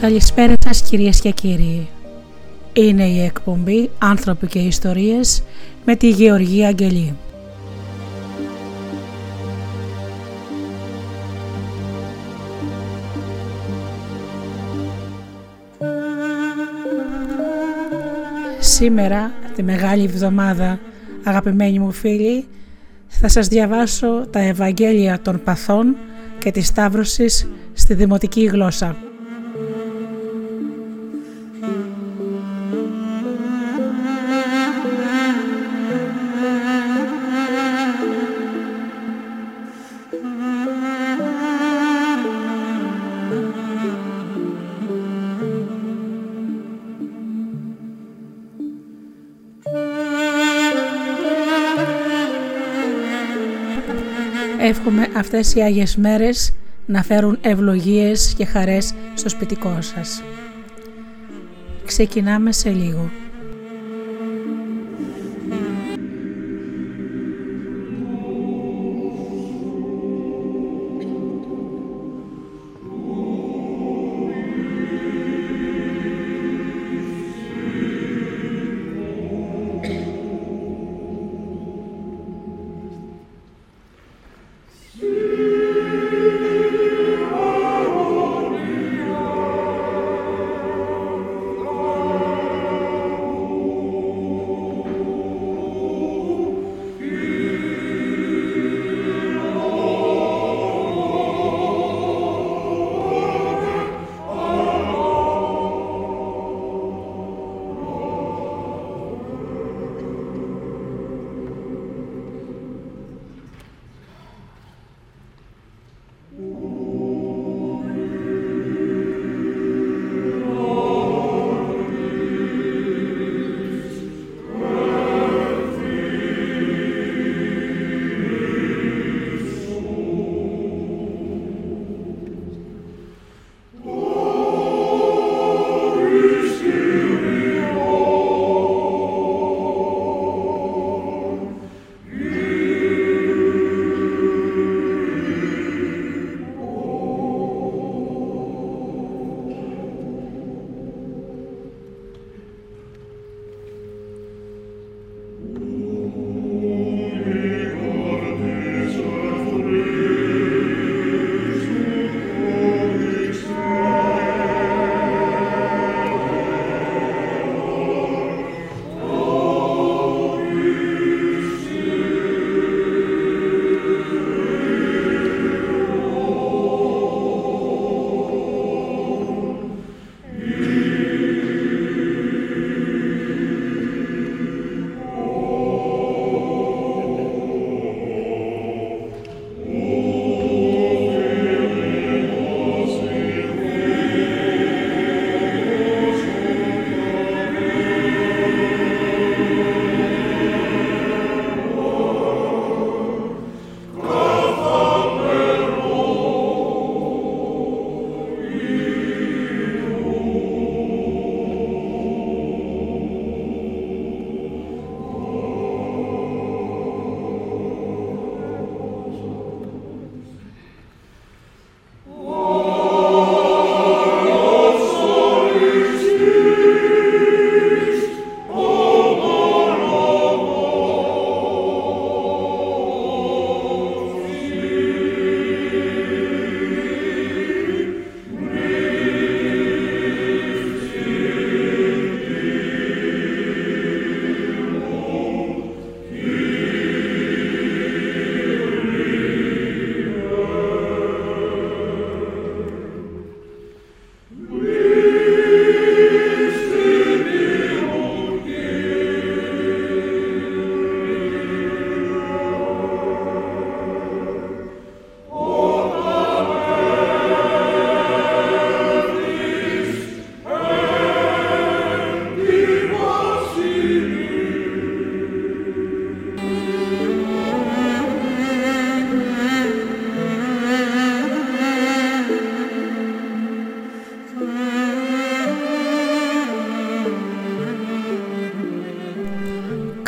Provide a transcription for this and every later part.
Καλησπέρα σας κυρίες και κύριοι. Είναι η εκπομπή «Άνθρωποι και Ιστορίες» με τη Γεωργία Αγγελή. Σήμερα, τη Μεγάλη Εβδομάδα, αγαπημένοι μου φίλοι, θα σας διαβάσω τα Ευαγγέλια των Παθών και της Σταύρωσης στη Δημοτική Γλώσσα. Εύχομαι αυτές οι Άγιες μέρες να φέρουν ευλογίες και χαρές στο σπιτικό σας. Ξεκινάμε σε λίγο.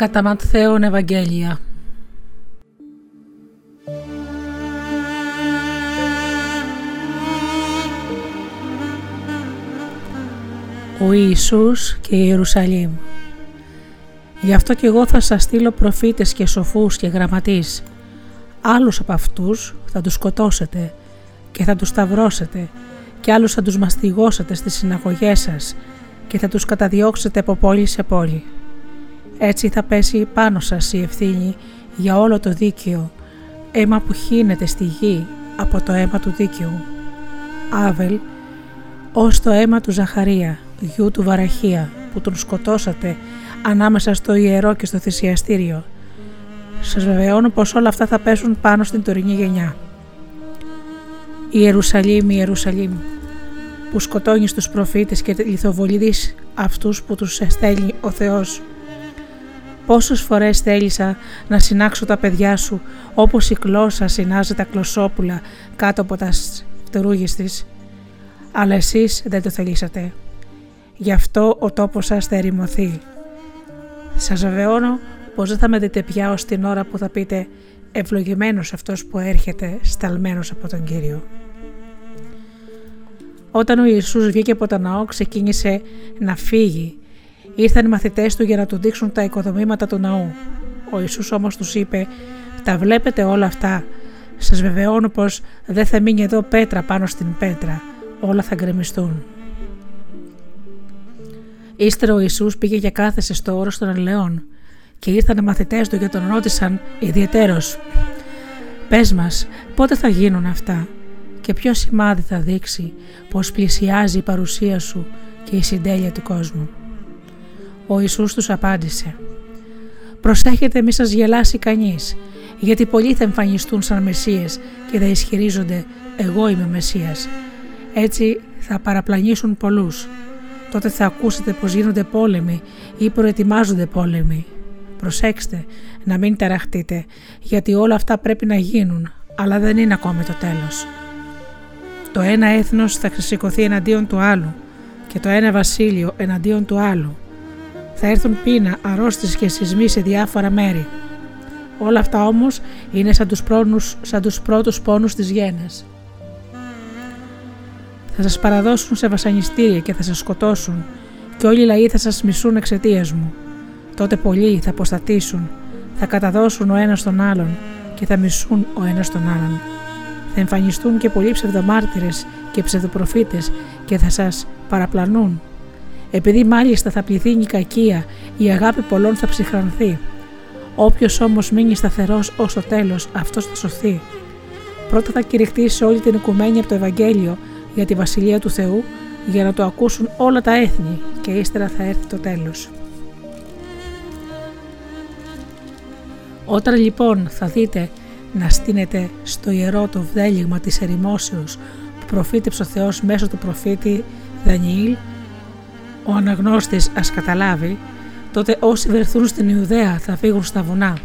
Κατά Ματθαίον Ευαγγέλια. ο Ιησούς και η Ιερουσαλήμ. Γι' αυτό και εγώ θα σας στείλω προφήτες και σοφούς και γραμματείς. Άλλους από αυτούς θα τους σκοτώσετε και θα τους σταυρώσετε και άλλους θα τους μαστιγώσετε στις συναγωγές σας και θα τους καταδιώξετε από πόλη σε πόλη. Έτσι θα πέσει πάνω σας η ευθύνη για όλο το δίκαιο, αίμα που χύνεται στη γη από το αίμα του δίκαιου. Άβελ, ως το αίμα του Ζαχαρία, γιου του Βαραχία, που τον σκοτώσατε ανάμεσα στο ιερό και στο θυσιαστήριο. Σας βεβαιώνω πως όλα αυτά θα πέσουν πάνω στην τωρινή γενιά. Η Ιερουσαλήμ, η Ιερουσαλήμ, που σκοτώνεις τους προφήτες και λιθοβολείς αυτούς που τους στέλνει ο Θεός. Πόσες φορές θέλησα να συνάξω τα παιδιά σου όπως η κλώσσα συνάζει τα κλωσόπουλα κάτω από τα φτερούγες της. Αλλά εσείς δεν το θελήσατε. Γι' αυτό ο τόπος σας θα ερημωθεί. Σας βεβαιώνω πως δεν θα με δείτε πια ως την ώρα που θα πείτε «Ευλογημένος αυτός που έρχεται σταλμένος από τον Κύριο». Όταν ο Ιησούς βγήκε από το ναό ξεκίνησε να φύγει. Ήρθαν οι μαθητές του για να του δείξουν τα οικοδομήματα του ναού. Ο Ιησούς όμως τους είπε «Τα βλέπετε όλα αυτά. Σας βεβαιώνω πως δεν θα μείνει εδώ πέτρα πάνω στην πέτρα. Όλα θα γκρεμιστούν». Ύστερα ο Ιησούς πήγε και κάθεσε στο όρος των Ελαιών και ήρθαν οι μαθητές του και τον ρώτησαν ιδιαιτέρως «Πες μας, πότε θα γίνουν αυτά και ποιο σημάδι θα δείξει πως πλησιάζει η παρουσία σου και η συντέλεια του κόσμου». Ο Ιησούς τους απάντησε «Προσέχετε μη σας γελάσει κανείς, γιατί πολλοί θα εμφανιστούν σαν Μεσσίες και θα ισχυρίζονται «Εγώ είμαι Μεσσίας». Έτσι θα παραπλανήσουν πολλούς τότε θα ακούσετε πως γίνονται πόλεμοι ή προετοιμάζονται πόλεμοι. Προσέξτε να μην ταραχτείτε γιατί όλα αυτά πρέπει να γίνουν αλλά δεν είναι ακόμη το τέλος. Το ένα έθνος θα ξεσηκωθεί εναντίον του άλλου και το ένα βασίλειο εναντίον του άλλου. Θα έρθουν πείνα, αρρώστιες και σεισμοί σε διάφορα μέρη. Όλα αυτά όμως είναι σαν τους, πρόνους, σαν τους πρώτους πόνους της γέννας. Θα σας παραδώσουν σε βασανιστήρια και θα σας σκοτώσουν, και όλοι οι λαοί θα σας μισούν εξαιτίας μου. Τότε πολλοί θα αποστατήσουν, θα καταδώσουν ο ένας τον άλλον και θα μισούν ο ένας τον άλλον. Θα εμφανιστούν και πολλοί ψευδομάρτυρες και ψευδοπροφήτες και θα σας παραπλανούν. Επειδή μάλιστα θα πληθύνει η κακία, η αγάπη πολλών θα ψυχρανθεί. Όποιος όμως μείνει σταθερός ως το τέλος, αυτός θα σωθεί. Πρώτα θα κηρυχτεί σε όλη την οικουμένη από το Ευαγγέλιο για τη Βασιλεία του Θεού για να το ακούσουν όλα τα έθνη και ύστερα θα έρθει το τέλος. Όταν λοιπόν θα δείτε να στείνετε στο ιερό το βδέλιγμα της ερημόσεως που προφήτεψε ο Θεός μέσω του προφήτη Δανιήλ, ο αναγνώστης ας καταλάβει, τότε όσοι βρεθούν στην Ιουδαία θα φύγουν στα βουνά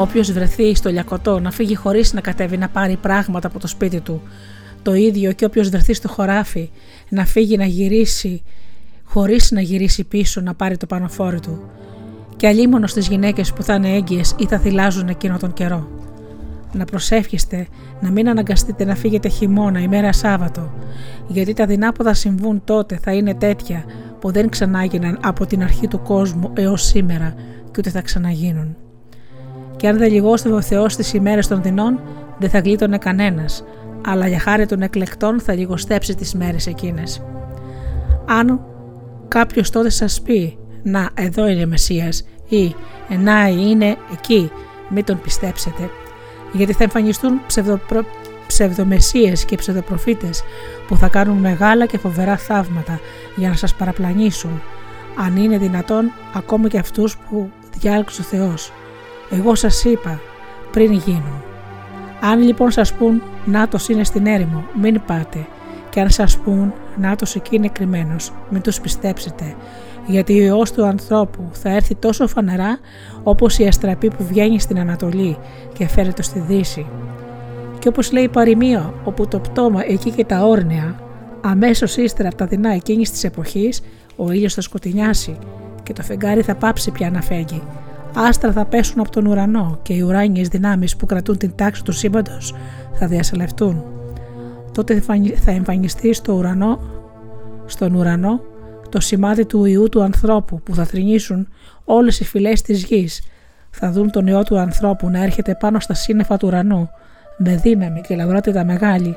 Όποιος βρεθεί στο λιακωτό να φύγει χωρίς να κατέβει να πάρει πράγματα από το σπίτι του. Το ίδιο και όποιος βρεθεί στο χωράφι να φύγει να γυρίσει χωρίς να γυρίσει πίσω να πάρει το πανοφόρι του. Και αλλήμωνος στις γυναίκες που θα είναι έγκυες ή θα θυλάζουν εκείνο τον καιρό. Να προσεύχεστε να μην αναγκαστείτε να φύγετε χειμώνα ημέρα Σάββατο, γιατί τα δεινά που θα συμβούν τότε θα είναι τέτοια που δεν ξανάγιναν από την αρχή του κόσμου έως σήμερα και ούτε θα ξαναγίνουν και αν δεν λιγόστευε ο Θεός τις ημέρες των δεινών, δεν θα γλίτωνε κανένας, αλλά για χάρη των εκλεκτών θα λιγοστέψει τις μέρες εκείνες. Αν κάποιος τότε σας πει, Να, εδώ είναι Μεσσίας ή Να, είναι εκεί, μην τον πιστέψετε, γιατί θα εμφανιστούν ψευδοπρο... ψευδομεσίες και ψευδοπροφήτες που θα κάνουν μεγάλα και φοβερά θαύματα για να σας παραπλανήσουν, αν είναι δυνατόν ακόμα και αυτούς που διάλεξε ο Θεός. Εγώ σας είπα πριν γίνουν. Αν λοιπόν σας πούν «Νάτος είναι στην έρημο», μην πάτε και αν σας πούν «Νάτος εκεί είναι κρυμμένος», μην τους πιστέψετε γιατί ο Υιός του ανθρώπου θα έρθει τόσο φανερά όπως η αστραπή που βγαίνει στην Ανατολή και φέρεται στη Δύση. Και όπως λέει η παροιμία, όπου το πτώμα εκεί και τα όρνια, αμέσως ύστερα από τα δεινά εκείνης της εποχής, ο ήλιος θα σκοτεινιάσει και το φεγγάρι θα πάψει πια να φέγγει άστρα θα πέσουν από τον ουρανό και οι ουράνιες δυνάμεις που κρατούν την τάξη του σύμπαντος θα διασελευτούν. τότε θα εμφανιστεί στο ουρανό, στον ουρανό το σημάδι του Ιού του ανθρώπου που θα θρυνήσουν όλες οι φυλές της γης. Θα δουν τον Υιό του ανθρώπου να έρχεται πάνω στα σύννεφα του ουρανού με δύναμη και λαυρότητα μεγάλη.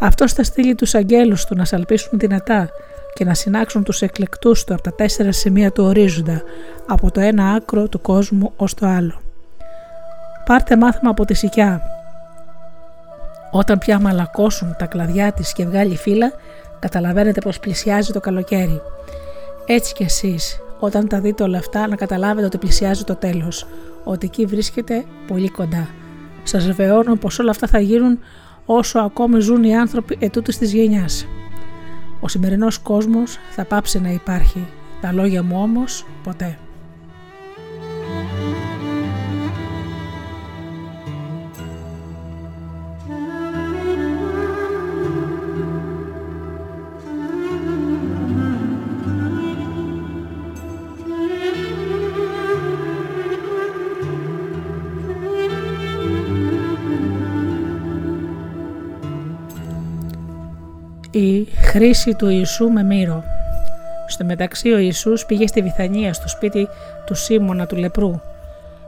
Αυτός θα στείλει τους αγγέλους του να σαλπίσουν δυνατά και να συνάξουν τους εκλεκτούς του από τα τέσσερα σημεία του ορίζοντα, από το ένα άκρο του κόσμου ως το άλλο. Πάρτε μάθημα από τη σικιά. Όταν πια μαλακώσουν τα κλαδιά της και βγάλει φύλλα, καταλαβαίνετε πως πλησιάζει το καλοκαίρι. Έτσι κι εσείς, όταν τα δείτε όλα αυτά, να καταλάβετε ότι πλησιάζει το τέλος, ότι εκεί βρίσκεται πολύ κοντά. Σας βεβαιώνω πως όλα αυτά θα γίνουν όσο ακόμη ζουν οι άνθρωποι ετούτης της γενιάς. Ο σημερινός κόσμος θα πάψει να υπάρχει, τα λόγια μου όμως ποτέ. Η χρήση του Ιησού με μύρο. Στο μεταξύ ο Ιησούς πήγε στη Βιθανία στο σπίτι του Σίμωνα του λεπρού.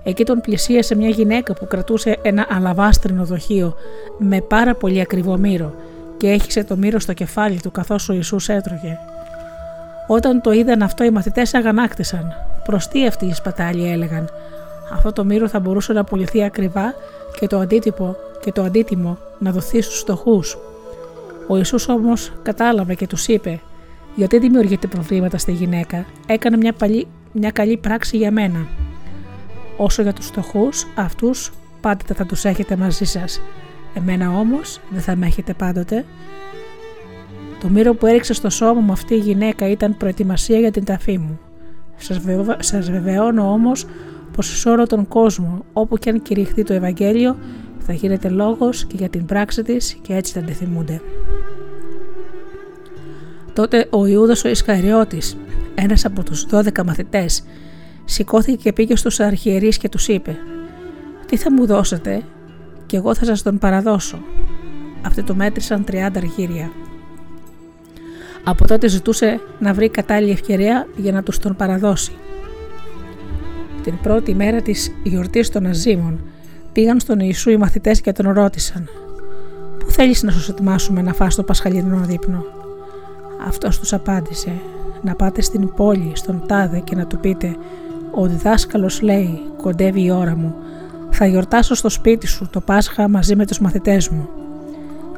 Εκεί τον πλησίασε μια γυναίκα που κρατούσε ένα αλαβάστρινο δοχείο με πάρα πολύ ακριβό μύρο και έχισε το μύρο στο κεφάλι του καθώς ο Ιησούς έτρωγε. Όταν το είδαν αυτό οι μαθητές αγανάκτησαν. Προς τι αυτή η σπατάλη έλεγαν. Αυτό το μύρο θα μπορούσε να πουληθεί ακριβά και το αντίτυπο και το αντίτιμο να δοθεί στους φτωχούς. Ο Ιησούς όμως κατάλαβε και τους είπε «Γιατί δημιουργείτε προβλήματα στη γυναίκα, έκανε μια, παλι, μια καλή πράξη για μένα. Όσο για τους φτωχούς, αυτούς πάντοτε θα τους έχετε μαζί σας. Εμένα όμως δεν θα με έχετε πάντοτε». Το μύρο που έριξε στο σώμα μου αυτή η γυναίκα ήταν προετοιμασία για την ταφή μου. Σας, βεβαιώνω όμως πως σε όλο τον κόσμο, όπου και αν κηρυχθεί το Ευαγγέλιο, θα γίνεται λόγος και για την πράξη της και έτσι θα αντιθυμούνται. Τότε ο Ιούδας ο Ισκαριώτης, ένας από τους 12 μαθητές, σηκώθηκε και πήγε στους αρχιερείς και τους είπε «Τι θα μου δώσετε και εγώ θα σας τον παραδώσω». Αυτοί το μέτρησαν 30 αργύρια. Από τότε ζητούσε να βρει κατάλληλη ευκαιρία για να τους τον παραδώσει. Την πρώτη μέρα της γιορτής των Αζήμων πήγαν στον Ιησού οι μαθητές και τον ρώτησαν «Πού θέλεις να σου ετοιμάσουμε να φας το πασχαλινό δείπνο» Αυτός τους απάντησε «Να πάτε στην πόλη, στον τάδε και να του πείτε «Ο διδάσκαλος λέει, κοντεύει η ώρα μου, θα γιορτάσω στο σπίτι σου το Πάσχα μαζί με τους μαθητές μου».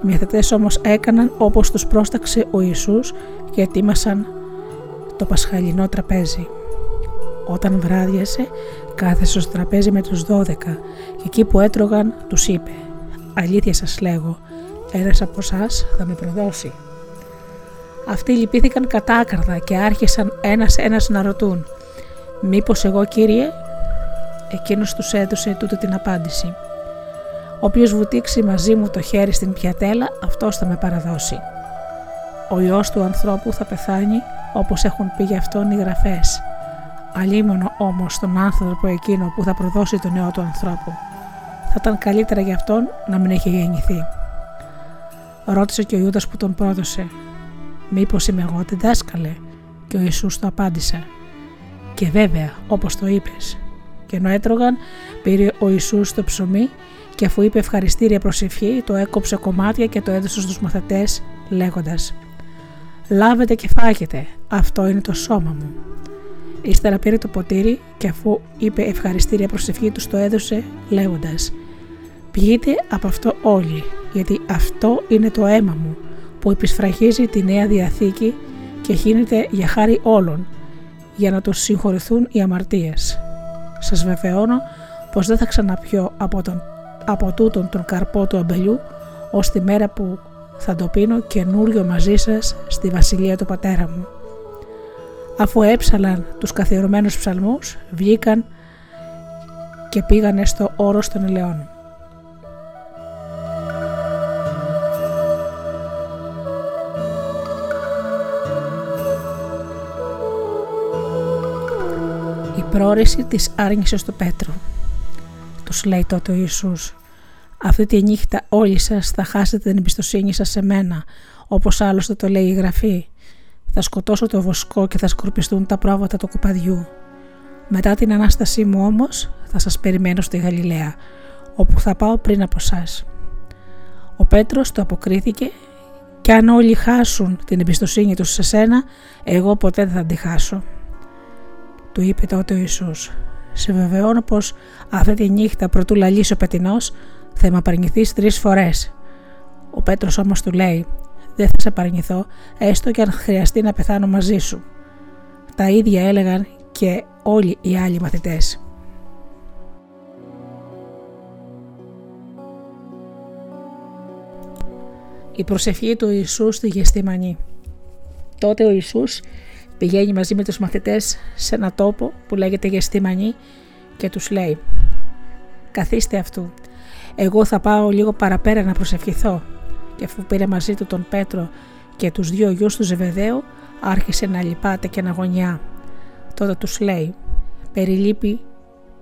Οι μαθητές όμως έκαναν όπως τους πρόσταξε ο Ιησούς και ετοίμασαν το πασχαλινό τραπέζι. Όταν βράδιασε, κάθεσε στο τραπέζι με τους δώδεκα και εκεί που έτρωγαν τους είπε «Αλήθεια σας λέγω, ένας από εσάς θα με προδώσει». Αυτοί λυπήθηκαν κατάκαρδα και άρχισαν ένας-ένας να ρωτούν «Μήπως εγώ Κύριε» Εκείνος τους έδωσε τούτη την απάντηση «Όποιος βουτήξει μαζί μου το χέρι στην πιατέλα, αυτός θα με παραδώσει». Ο Υιός του ανθρώπου θα πεθάνει όπως έχουν πει για αυτόν οι γραφές. Αλίμονο όμως τον άνθρωπο εκείνο που θα προδώσει τον νέο του ανθρώπου. Θα ήταν καλύτερα για αυτόν να μην έχει γεννηθεί. Ρώτησε και ο Ιούδας που τον πρόδωσε «Μήπως είμαι εγώ δάσκαλε» και ο Ιησούς το απάντησε «Και βέβαια, όπως το είπες». Και ενώ έτρωγαν, πήρε ο Ιησούς το ψωμί και αφού είπε ευχαριστήρια προσευχή, το έκοψε κομμάτια και το έδωσε στους μαθητές λέγοντας «Λάβετε και φάγετε, αυτό είναι το σώμα μου». Ύστερα πήρε το ποτήρι και αφού είπε ευχαριστήρια προσευχή τους το έδωσε λέγοντας «Πιείτε από αυτό όλοι, γιατί αυτό είναι το αίμα μου που επισφραγίζει τη Νέα Διαθήκη και χύνεται για χάρη όλων, για να τους συγχωρηθούν οι αμαρτίες. Σας βεβαιώνω πως δεν θα ξαναπιώ από, τον, από τούτον τον καρπό του αμπελιού ως τη μέρα που θα το πίνω καινούριο μαζί σας στη βασιλεία του πατέρα μου. Αφού έψαλαν τους καθιερωμένους ψαλμούς, βγήκαν και πήγανε στο όρος των ελαιών. πρόρηση της άρνησης του Πέτρου. Τους λέει τότε ο Ιησούς Αυτή τη νύχτα όλοι σας θα χάσετε την εμπιστοσύνη σας σε μένα, όπως άλλωστε το λέει η Γραφή. Θα σκοτώσω το βοσκό και θα σκορπιστούν τα πρόβατα του κουπαδιού. Μετά την Ανάστασή μου όμως θα σας περιμένω στη Γαλιλαία, όπου θα πάω πριν από εσά. Ο Πέτρος το αποκρίθηκε και αν όλοι χάσουν την εμπιστοσύνη τους σε σένα, εγώ ποτέ δεν θα τη χάσω. Του είπε τότε ο Ιησούς, σε βεβαιώνω πως αυτή τη νύχτα πρωτού λαλήσει ο πετινός θα με απαρνηθείς τρεις φορές. Ο Πέτρος όμως του λέει δεν θα σε παρνηθώ έστω και αν χρειαστεί να πεθάνω μαζί σου. Τα ίδια έλεγαν και όλοι οι άλλοι μαθητές. Η προσευχή του Ιησούς στη Γεστημανή. Τότε ο Ιησούς πηγαίνει μαζί με τους μαθητές σε ένα τόπο που λέγεται Γεστημανή και τους λέει «Καθίστε αυτού, εγώ θα πάω λίγο παραπέρα να προσευχηθώ». Και αφού πήρε μαζί του τον Πέτρο και τους δύο γιους του Ζεβεδαίου, άρχισε να λυπάται και να γωνιά. Τότε τους λέει «Περιλείπει,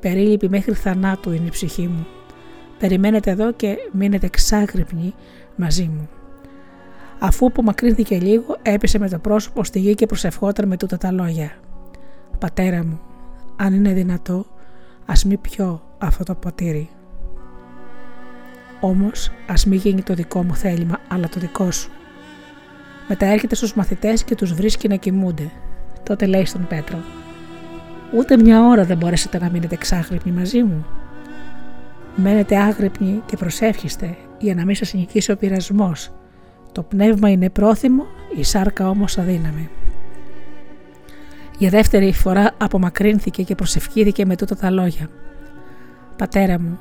περίλειπη μέχρι θανάτου είναι η ψυχή μου. Περιμένετε εδώ και μείνετε ξάγρυπνοι μαζί μου». Αφού απομακρύνθηκε λίγο, έπεσε με το πρόσωπο στη γη και προσευχόταν με τούτα τα λόγια. «Πατέρα μου, αν είναι δυνατό, ας μη πιω αυτό το ποτήρι. Όμως, ας μη γίνει το δικό μου θέλημα, αλλά το δικό σου». Μετά έρχεται στους μαθητές και τους βρίσκει να κοιμούνται. Τότε λέει στον Πέτρο «Ούτε μια ώρα δεν μπορέσετε να μείνετε εξάγρυπνοι μαζί μου. Μένετε άγρυπνοι και προσεύχεστε για να μην σας νικήσει ο πειρασμός το πνεύμα είναι πρόθυμο, η σάρκα όμως αδύναμη. Για δεύτερη φορά απομακρύνθηκε και προσευχήθηκε με τούτα τα λόγια. «Πατέρα μου,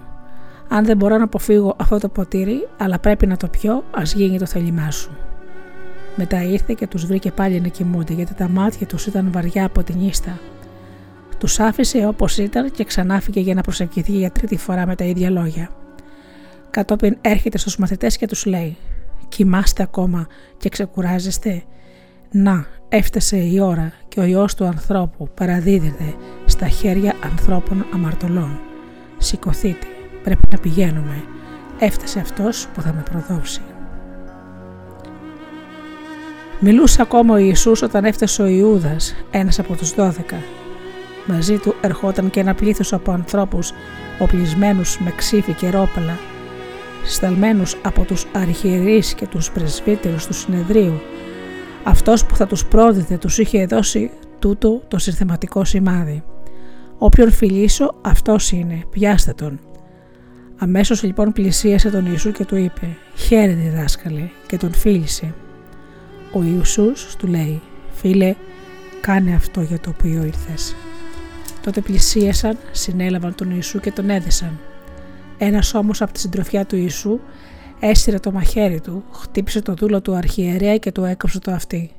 αν δεν μπορώ να αποφύγω αυτό το ποτήρι, αλλά πρέπει να το πιω, ας γίνει το θέλημά σου». Μετά ήρθε και τους βρήκε πάλι να κοιμούνται γιατί τα μάτια τους ήταν βαριά από την ίστα. Τους άφησε όπως ήταν και ξανάφηκε για να προσευχηθεί για τρίτη φορά με τα ίδια λόγια. Κατόπιν έρχεται στους μαθητές και τους λέει Κοιμάστε ακόμα και ξεκουράζεστε; Να, έφτασε η ώρα και ο Υιός του ανθρώπου παραδίδεται στα χέρια ανθρώπων αμαρτωλών. Σηκωθείτε, πρέπει να πηγαίνουμε. Έφτασε αυτός που θα με προδώσει. Μιλούσε ακόμα ο Ιησούς όταν έφτασε ο Ιούδας, ένας από τους δώδεκα. Μαζί του ερχόταν και ένα πλήθος από ανθρώπους οπλισμένους με ξύφη και ρόπαλα σταλμένους από τους αρχιερείς και τους πρεσβύτερους του συνεδρίου. Αυτός που θα τους πρόδιδε τους είχε δώσει τούτο το συνθεματικό σημάδι. Όποιον φιλήσω αυτός είναι, πιάστε τον. Αμέσως λοιπόν πλησίασε τον Ιησού και του είπε «Χαίρετε δάσκαλε» και τον φίλησε. Ο Ιησούς του λέει «Φίλε, κάνε αυτό για το οποίο ήρθες». Τότε πλησίασαν, συνέλαβαν τον Ιησού και τον έδεσαν. Ένας όμως από τη συντροφιά του Ιησού έσυρε το μαχαίρι του, χτύπησε το δούλο του αρχιερέα και του έκοψε το αυτί.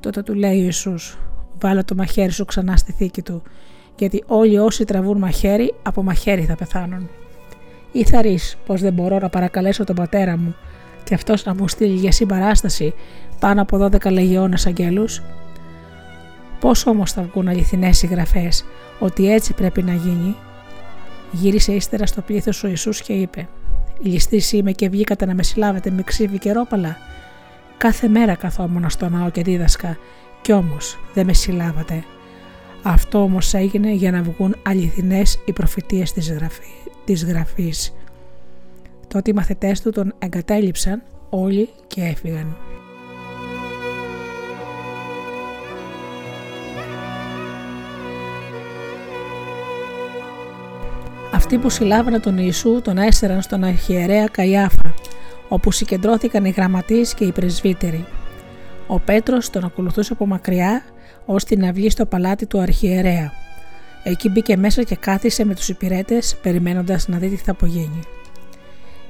Τότε του λέει ο Ιησούς, βάλε το μαχαίρι σου ξανά στη θήκη του, γιατί όλοι όσοι τραβούν μαχαίρι, από μαχαίρι θα πεθάνουν. Ή θα ρεις πως δεν μπορώ να παρακαλέσω τον πατέρα μου και αυτός να μου στείλει για συμπαράσταση πάνω από 12 λεγιώνες αγγέλους. Πώς όμως θα βγουν αληθινές οι γραφές ότι έτσι πρέπει να γίνει; Γύρισε ύστερα στο πλήθος ο Ιησούς και είπε: Ληστής είμαι και βγήκατε να με συλλάβετε με ξύβι και ρόπαλα. Κάθε μέρα καθόμουν στο ναό και δίδασκα, κι όμως δεν με συλλάβατε. Αυτό όμως έγινε για να βγουν αληθινές οι προφητείες της, γραφής, της γραφής. Τότε οι μαθητές του τον εγκατέλειψαν όλοι και έφυγαν. Αυτοί που συλλάβανε τον Ιησού τον έστεραν στον αρχιερέα Καϊάφα, όπου συγκεντρώθηκαν οι γραμματείς και οι πρεσβύτεροι. Ο Πέτρος τον ακολουθούσε από μακριά ώστε την αυγή στο παλάτι του αρχιερέα. Εκεί μπήκε μέσα και κάθισε με τους υπηρέτες περιμένοντας να δει τι θα απογίνει.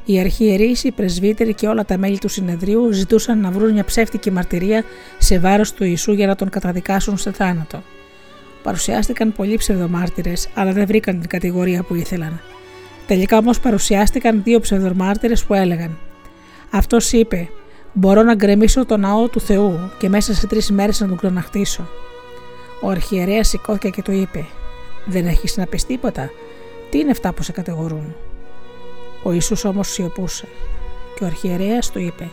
Οι αρχιερείς, οι πρεσβύτεροι και όλα τα μέλη του συνεδρίου ζητούσαν να βρουν μια ψεύτικη μαρτυρία σε βάρος του Ιησού για να τον καταδικάσουν σε θάνατο. Παρουσιάστηκαν πολλοί ψευδομάρτυρες, αλλά δεν βρήκαν την κατηγορία που ήθελαν. Τελικά όμως παρουσιάστηκαν δύο ψευδομάρτυρες που έλεγαν: Αυτός είπε: Μπορώ να γκρεμίσω το ναό του Θεού και μέσα σε τρεις μέρες να τον κλωναχτήσω. Ο αρχιερέας σηκώθηκε και του είπε: Δεν έχεις να πει τίποτα. Τι είναι αυτά που σε κατηγορούν; Ο Ιησούς όμως σιωπούσε και ο αρχιερέας του είπε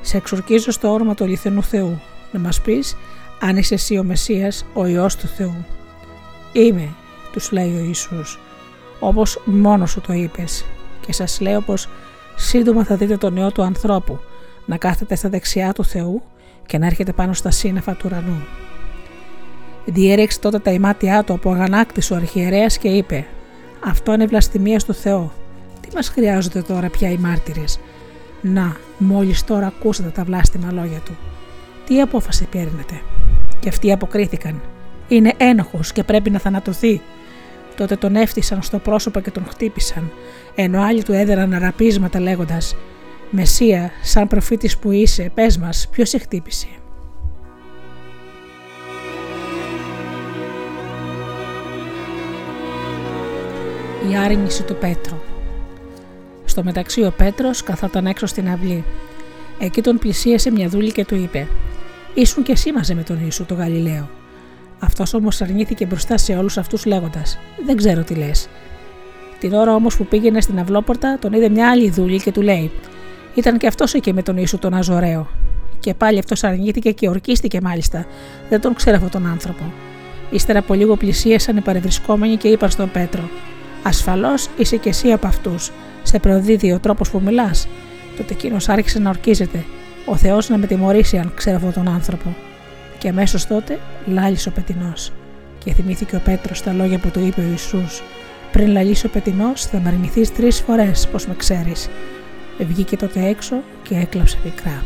«Σε εξορκίζω στο όνομα του αληθινού Θεού να μας πεις αν είσαι εσύ ο Μεσσίας, ο Υιός του Θεού». «Είμαι», τους λέει ο Ιησούς, όπως μόνος σου το είπες και σας λέω πως σύντομα θα δείτε τον Υιό του ανθρώπου να κάθεται στα δεξιά του Θεού και να έρχεται πάνω στα σύννεφα του ουρανού. Διέρεξε τότε τα ημάτια του από αγανάκτης ο αρχιερέας και είπε «Αυτό είναι βλαστημία στο Θεό. Τι μας χρειάζονται τώρα πια οι μάρτυρες; Να, μόλις τώρα ακούσατε τα βλάστημα λόγια του. Τι απόφαση παίρνετε» και αυτοί αποκρίθηκαν. Είναι ένοχος και πρέπει να θανατωθεί. Τότε τον έφτισαν στο πρόσωπο και τον χτύπησαν, ενώ άλλοι του έδεραν αραπίσματα λέγοντας «Μεσία, σαν προφήτης που είσαι, πες μας, ποιος σε χτύπησε». Η άρνηση του Πέτρου Στο μεταξύ ο Πέτρος καθόταν έξω στην αυλή. Εκεί τον πλησίασε μια δούλη και του είπε «Ήσουν και εσύ μαζί με τον Ιησού τον Γαλιλαίο». Αυτός όμως αρνήθηκε μπροστά σε όλους αυτούς λέγοντας: Δεν ξέρω τι λες. Την ώρα όμως που πήγαινε στην αυλόπορτα, τον είδε μια άλλη δούλη και του λέει: Ήταν και αυτός εκεί με τον ίσο τον Αζωραίο. Και πάλι αυτός αρνήθηκε και ορκίστηκε μάλιστα. Δεν τον ξέρω αυτόν τον άνθρωπο. Ύστερα από λίγο πλησίασαν οι παρευρισκόμενοι και είπαν στον Πέτρο: Ασφαλώς είσαι κι εσύ από αυτούς. Σε προδίδει ο τρόπος που μιλάς. Τότε εκείνος άρχισε να ορκίζεται. Ο Θεός να με τιμωρήσει αν ξέρω αυτόν τον άνθρωπο. Και αμέσως τότε λάλησε ο πετεινός. Και θυμήθηκε ο Πέτρος τα λόγια που του είπε ο Ιησούς πριν λαλήσει ο πετεινός, θα με αρνηθείς τρεις φορές, πως με ξέρεις. Βγήκε τότε έξω και έκλαψε πικρά.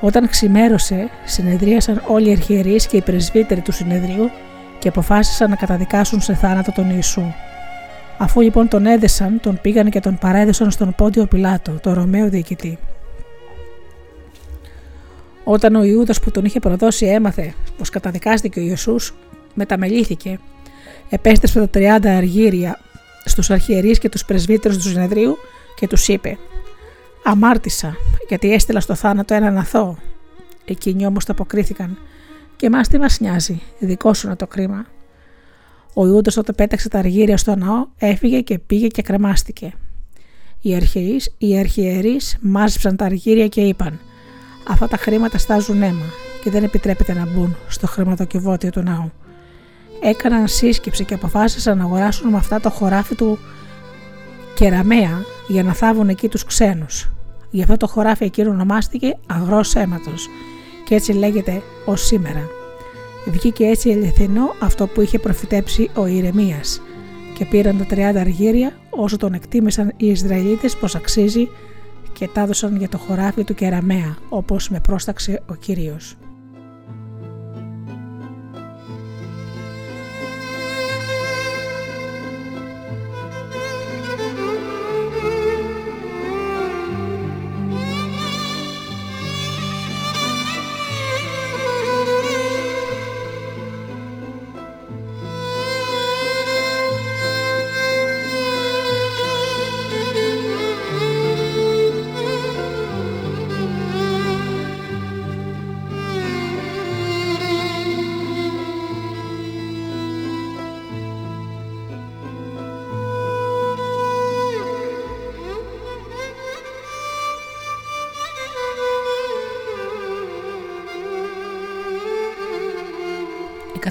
Όταν ξημέρωσε, συνεδρίασαν όλοι οι αρχιερείς και οι πρεσβύτεροι του συνεδρίου και αποφάσισαν να καταδικάσουν σε θάνατο τον Ιησού. Αφού λοιπόν τον έδεσαν, τον πήγαν και τον παρέδωσαν στον Πόντιο Πιλάτο, το Ρωμαίο διοικητή. Όταν ο Ιούδας που τον είχε προδώσει έμαθε πως καταδικάστηκε ο Ιησούς, μεταμελήθηκε επέστρεψε τα 30 αργύρια στους αρχιερείς και τους πρεσβύτερους του συνεδρίου και τους είπε «Αμάρτησα γιατί έστειλα στο θάνατο έναν αθώο». Εκείνοι όμως το αποκρίθηκαν «Και εμάς τι μας νοιάζει, δικό σου είναι το κρίμα». Ο Ιούντας τότε πέταξε τα αργύρια στο ναό, έφυγε και πήγε και κρεμάστηκε. Οι αρχιερείς, οι αρχιερείς μάζεψαν τα αργύρια και είπαν «Αυτά τα χρήματα στάζουν αίμα και δεν επιτρέπεται να μπουν στο χρηματοκιβώτιο του ναού» έκαναν σύσκεψη και αποφάσισαν να αγοράσουν με αυτά το χωράφι του Κεραμαία για να θάβουν εκεί τους ξένους. Γι' αυτό το χωράφι εκείνο ονομάστηκε Αγρός Αίματος και έτσι λέγεται ως σήμερα. Βγήκε έτσι ελευθερινό αυτό που είχε προφητέψει ο Ιρεμίας και πήραν τα 30 αργύρια όσο τον εκτίμησαν οι Ισραηλίτες πως αξίζει και τα έδωσαν για το χωράφι του Κεραμαία όπως με πρόσταξε ο Κύριος.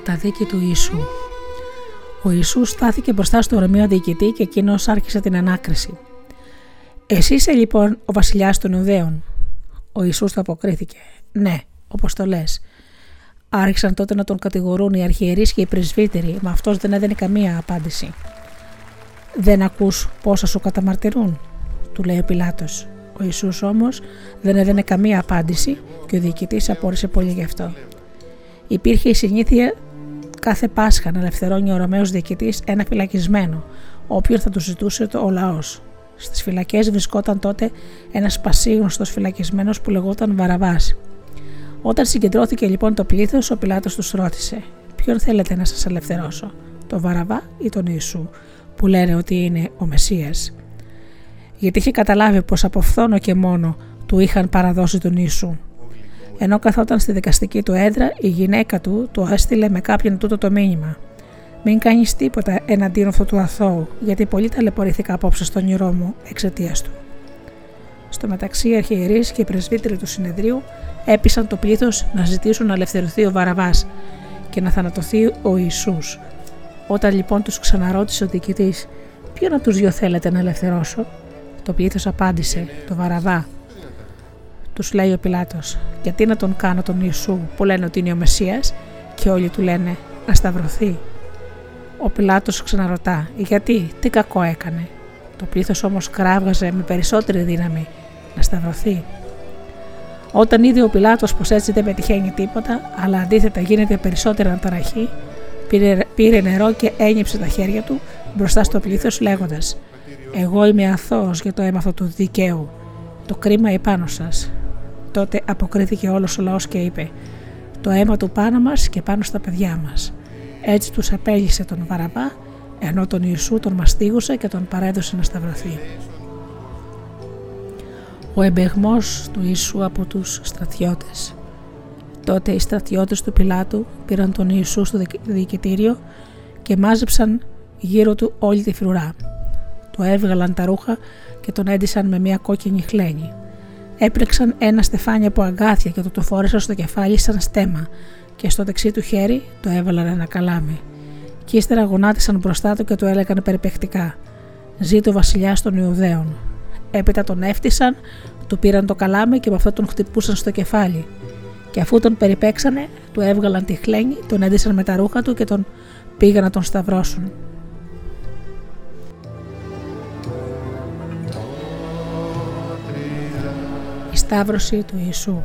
Καταδίκη του Ιησού. Ο Ιησούς στάθηκε μπροστά στο ορμείο διοικητή και εκείνος άρχισε την ανάκριση. Εσύ είσαι λοιπόν ο βασιλιάς των Ιουδαίων. Ο Ιησούς το αποκρίθηκε. Ναι, όπως το λες. Άρχισαν τότε να τον κατηγορούν οι αρχιερείς και οι πρεσβύτεροι, μα αυτός δεν έδινε καμία απάντηση. Δεν ακούς πόσα σου καταμαρτυρούν, του λέει ο Πιλάτος. Ο Ιησούς όμως δεν έδινε καμία απάντηση και ο διοικητής απόρρισε πολύ γι' αυτό. Υπήρχε η συνήθεια κάθε Πάσχα να ελευθερώνει ο Ρωμαίος διοικητής ένα φυλακισμένο, όποιον θα του ζητούσε ο λαός. Στις φυλακές βρισκόταν τότε ένας πασίγνωστος φυλακισμένος που λεγόταν Βαραβάς. Όταν συγκεντρώθηκε λοιπόν το πλήθος, ο Πιλάτος τους ρώτησε: Ποιον θέλετε να σας ελευθερώσω, τον Βαραβά ή τον Ιησού, που λένε ότι είναι ο Μεσσίας; Γιατί είχε καταλάβει πως από φθόνο και μόνο του είχαν παραδώσει τον Ιησού. Ενώ καθόταν στη δικαστική του έδρα, η γυναίκα του το έστειλε με κάποιον τούτο το μήνυμα. Μην κάνεις τίποτα εναντίον αυτού του αθώου, γιατί πολύ ταλαιπωρήθηκα απόψε στον όνειρό μου εξαιτίας του. Στο μεταξύ, οι αρχιερείς και οι πρεσβύτεροι του συνεδρίου έπεισαν το πλήθος να ζητήσουν να ελευθερωθεί ο Βαραβάς και να θανατωθεί ο Ιησούς. Όταν λοιπόν τους ξαναρώτησε ο διοικητής, Ποιον από τους δυο θέλετε να ελευθερώσω, το πλήθος απάντησε, το Βαραβά. Τους λέει ο Πιλάτος, Γιατί να τον κάνω τον Ιησού που λένε ότι είναι ο Μεσία, και όλοι του λένε Να σταυρωθεί. Ο Πιλάτος ξαναρωτά, Γιατί, τι κακό έκανε. Το πλήθος όμως κράβγαζε με περισσότερη δύναμη να σταυρωθεί. Όταν είδε ο Πιλάτος πως έτσι δεν πετυχαίνει τίποτα, αλλά αντίθετα γίνεται περισσότερη αναταραχή, πήρε, πήρε νερό και ένιψε τα χέρια του μπροστά στο πλήθος λέγοντας: Εγώ είμαι αθώος για το αίμα αυτού του δικαίου. Το κρίμα επάνω σας. Τότε αποκρίθηκε όλος ο λαός και είπε: Το αίμα του πάνω μας και πάνω στα παιδιά μας. Έτσι τους απέλυσε τον Βαραβά, ενώ τον Ιησού τον μαστίγωσε και τον παρέδωσε να σταυρωθεί. Ο εμπεγμός του Ιησού από τους στρατιώτες. Τότε οι στρατιώτες του Πιλάτου πήραν τον Ιησού στο διοικητήριο και μάζεψαν γύρω του όλη τη φρουρά. Το έβγαλαν τα ρούχα και τον έντυσαν με μια κόκκινη χλένη. Έπρεξαν ένα στεφάνι από αγκάθια και το το φόρεσαν στο κεφάλι σαν στέμα και στο δεξί του χέρι το έβαλαν ένα καλάμι. Και ύστερα γονάτισαν μπροστά του και του έλεγαν περιπεκτικά «Ζήτω ο βασιλιάς των Ιουδαίων». Έπειτα τον έφτισαν, του πήραν το καλάμι και με αυτό τον χτυπούσαν στο κεφάλι. Και αφού τον περιπέξανε, του έβγαλαν τη χλένη, τον έντυσαν με τα ρούχα του και τον πήγαν να τον σταυρώσουν. Σταύρωση του Ιησού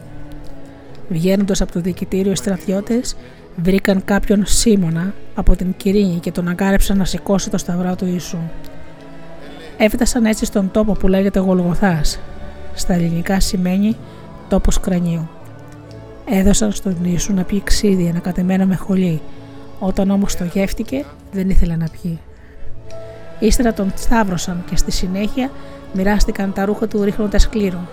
Βγαίνοντας από το διοικητήριο, οι στρατιώτες βρήκαν κάποιον Σίμωνα από την Κυρίνη και τον αγκάρεψαν να σηκώσει το σταυρό του Ιησού. Έφτασαν έτσι στον τόπο που λέγεται Γολγοθάς. Στα ελληνικά σημαίνει τόπος κρανίου. Έδωσαν στον Ιησού να πιει ξύδι ανακατεμένο με χολή. Όταν όμως το γεύτηκε δεν ήθελε να πιει. Ύστερα τον σταύρωσαν και στη συνέχεια μοιράστηκαν τα ρούχα του ρίχνοντας κλήρο.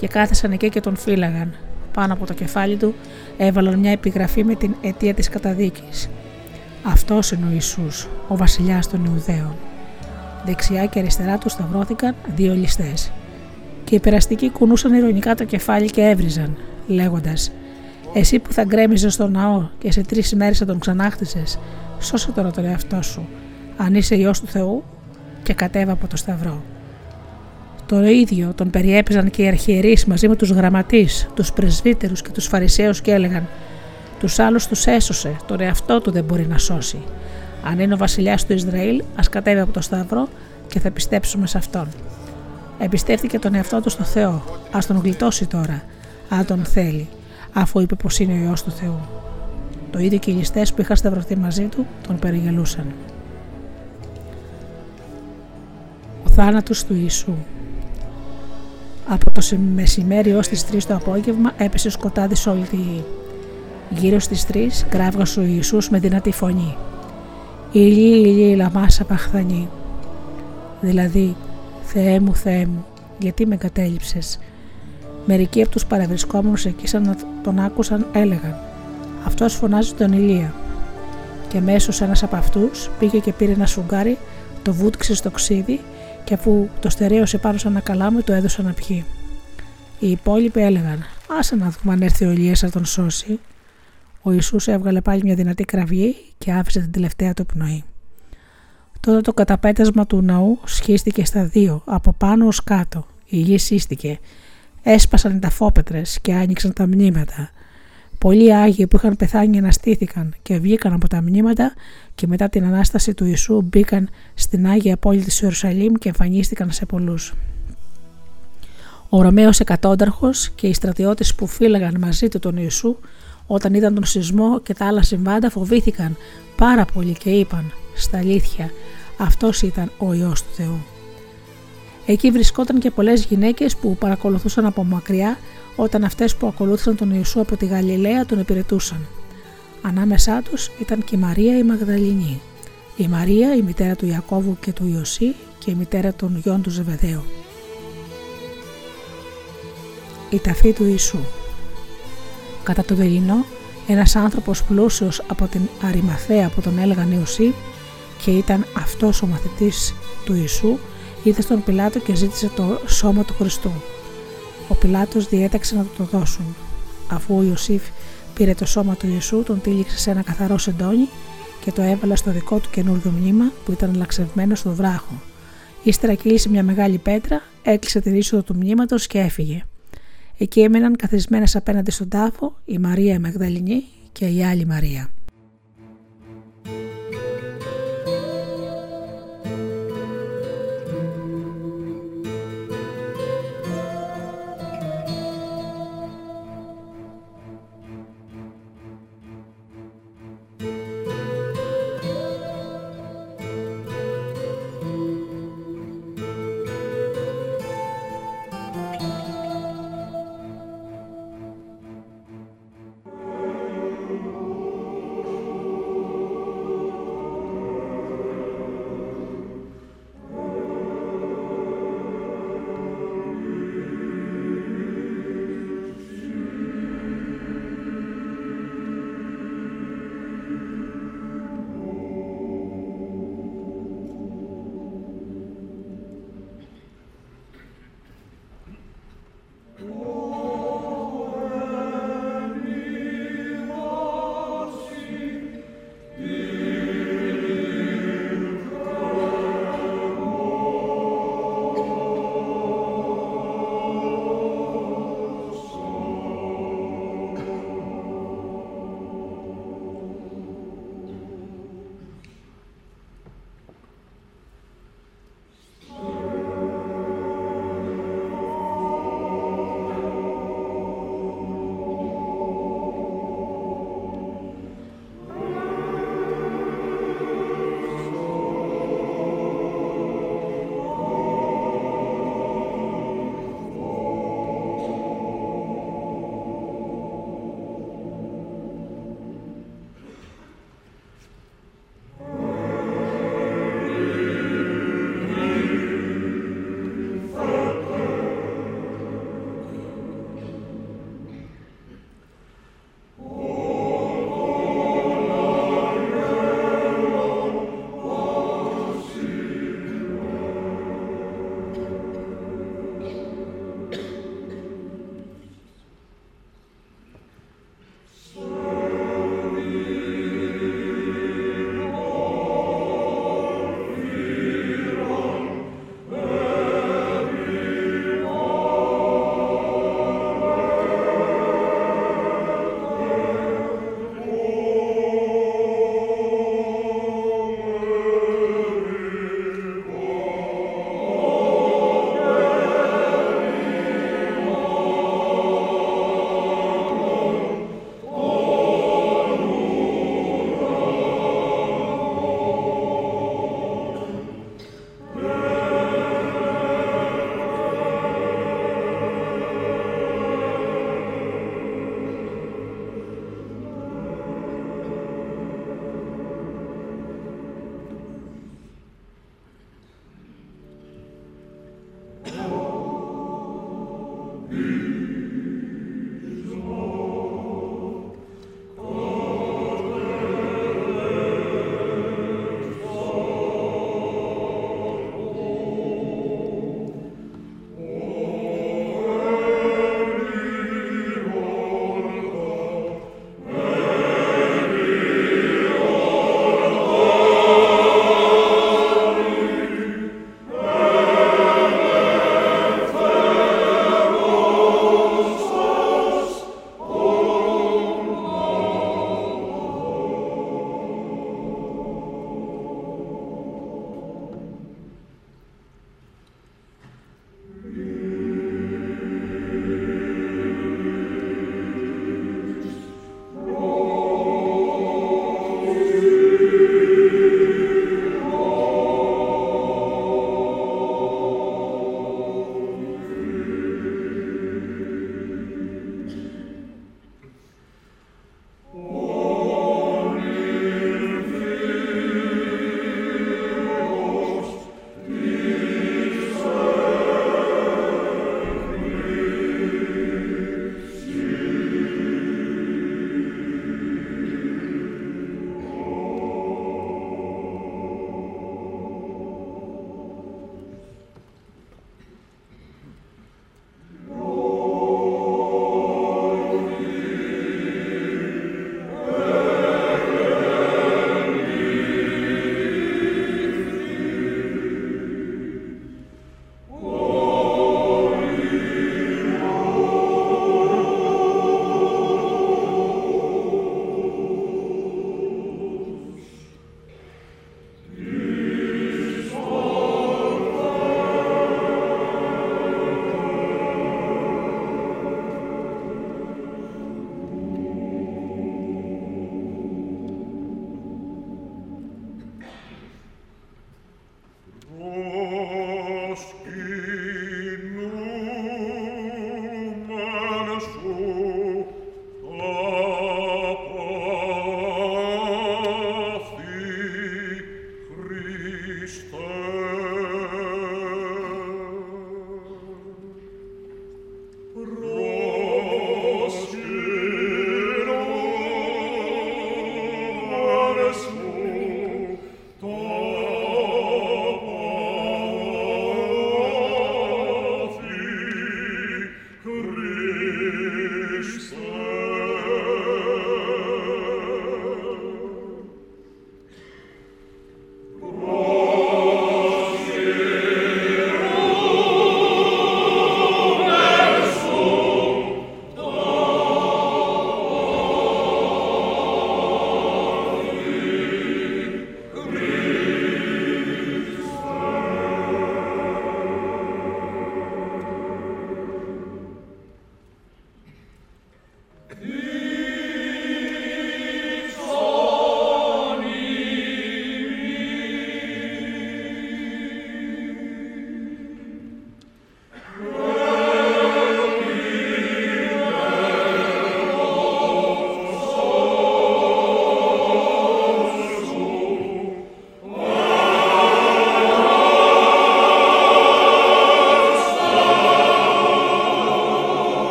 Και κάθεσαν εκεί και τον φύλαγαν. Πάνω από το κεφάλι του έβαλαν μια επιγραφή με την αιτία της καταδίκης. Αυτός είναι ο Ιησούς, ο βασιλιάς των Ιουδαίων. Δεξιά και αριστερά του σταυρώθηκαν δύο ληστές. Και οι περαστικοί κουνούσαν ηρωνικά το κεφάλι και έβριζαν, λέγοντας: Εσύ που θα γκρέμιζες στο ναό και σε τρεις μέρες θα τον ξανάχτισες, σώσε τώρα τον εαυτό σου, αν είσαι ιό του Θεού, και κατέβα από το Σταυρό. Το ίδιο τον περιέπαιζαν και οι αρχιερείς μαζί με τους γραμματείς, τους πρεσβύτερους και τους Φαρισαίους και έλεγαν: Τους άλλους τους έσωσε, τον εαυτό του δεν μπορεί να σώσει. Αν είναι ο βασιλιάς του Ισραήλ, ας κατέβει από το Σταυρό και θα πιστέψουμε σε αυτόν. Εμπιστεύτηκε τον εαυτό του στο Θεό. Α τον γλιτώσει τώρα, αν τον θέλει, αφού είπε πως είναι ο ιό του Θεού. Το ίδιο και οι ληστές που είχαν σταυρωθεί μαζί του τον περιγελούσαν. Ο θάνατος του Ιησού Από το μεσημέρι ως τις 3 το απόγευμα έπεσε σκοτάδι σε όλη τη γη. Γύρω στις 3 κράβγασε ο Ιησούς με δυνατή φωνή. Ηλί, ηλί, λαμάσα παχθανή. Δηλαδή, Θεέ μου, Θεέ μου, γιατί με κατέληψες. Μερικοί από τους παραβρισκόμενους εκεί σαν να τον άκουσαν έλεγαν «Αυτός φωνάζει τον Ηλία». Και μέσω ένας από αυτούς πήγε και πήρε ένα σουγκάρι, το βούτυξε στο ξύδι και αφού το στερέωσε πάνω σαν ένα καλάμι το έδωσαν να πιει. Οι υπόλοιποι έλεγαν «Άσε να δούμε αν έρθει ο Ηλίας να τον σώσει». Ο Ιησούς έβγαλε πάλι μια δυνατή κραυγή και άφησε την τελευταία του πνοή. Τότε το καταπέτασμα του ναού σχίστηκε στα δύο, από πάνω ως κάτω. Η γη σύστηκε. Έσπασαν οι ταφόπετρες και άνοιξαν τα μνήματα. Πολλοί Άγιοι που είχαν πεθάνει αναστήθηκαν και βγήκαν από τα μνήματα και μετά την Ανάσταση του Ιησού μπήκαν στην Άγια πόλη της Ιερουσαλήμ και εμφανίστηκαν σε πολλούς. Ο Ρωμαίος Εκατόνταρχος και οι στρατιώτες που φύλαγαν μαζί του τον Ιησού όταν είδαν τον σεισμό και τα άλλα συμβάντα φοβήθηκαν πάρα πολύ και είπαν στα αλήθεια αυτός ήταν ο Υιός του Θεού. Εκεί βρισκόταν και πολλές γυναίκες που παρακολουθούσαν από μακριά όταν αυτές που ακολούθησαν τον Ιησού από τη Γαλιλαία τον υπηρετούσαν. Ανάμεσά τους ήταν και η Μαρία η Μαγδαληνή, η Μαρία η μητέρα του Ιακώβου και του Ιωσή και η μητέρα των γιών του Ζεβεδαίου. Η ταφή του Ιησού Κατά το δειλινό Ένας άνθρωπος πλούσιος από την Αριμαθέα που τον έλεγαν Ιωσήφ και ήταν αυτός ο μαθητής του Ιησού, ήρθε στον Πιλάτο και ζήτησε το σώμα του Χριστού. Ο Πιλάτος διέταξε να του το δώσουν. Αφού ο Ιωσήφ πήρε το σώμα του Ιησού, τον τύλιξε σε ένα καθαρό σεντόνι και το έβαλε στο δικό του καινούργιο μνήμα που ήταν λαξευμένο στο βράχο. Ύστερα κύλησε μια μεγάλη πέτρα, έκλεισε τη είσοδο του μνήματος και έφυγε. Εκεί έμεναν καθισμένες απέναντι στον τάφο η Μαρία η Μαγδαληνή και η άλλη Μαρία.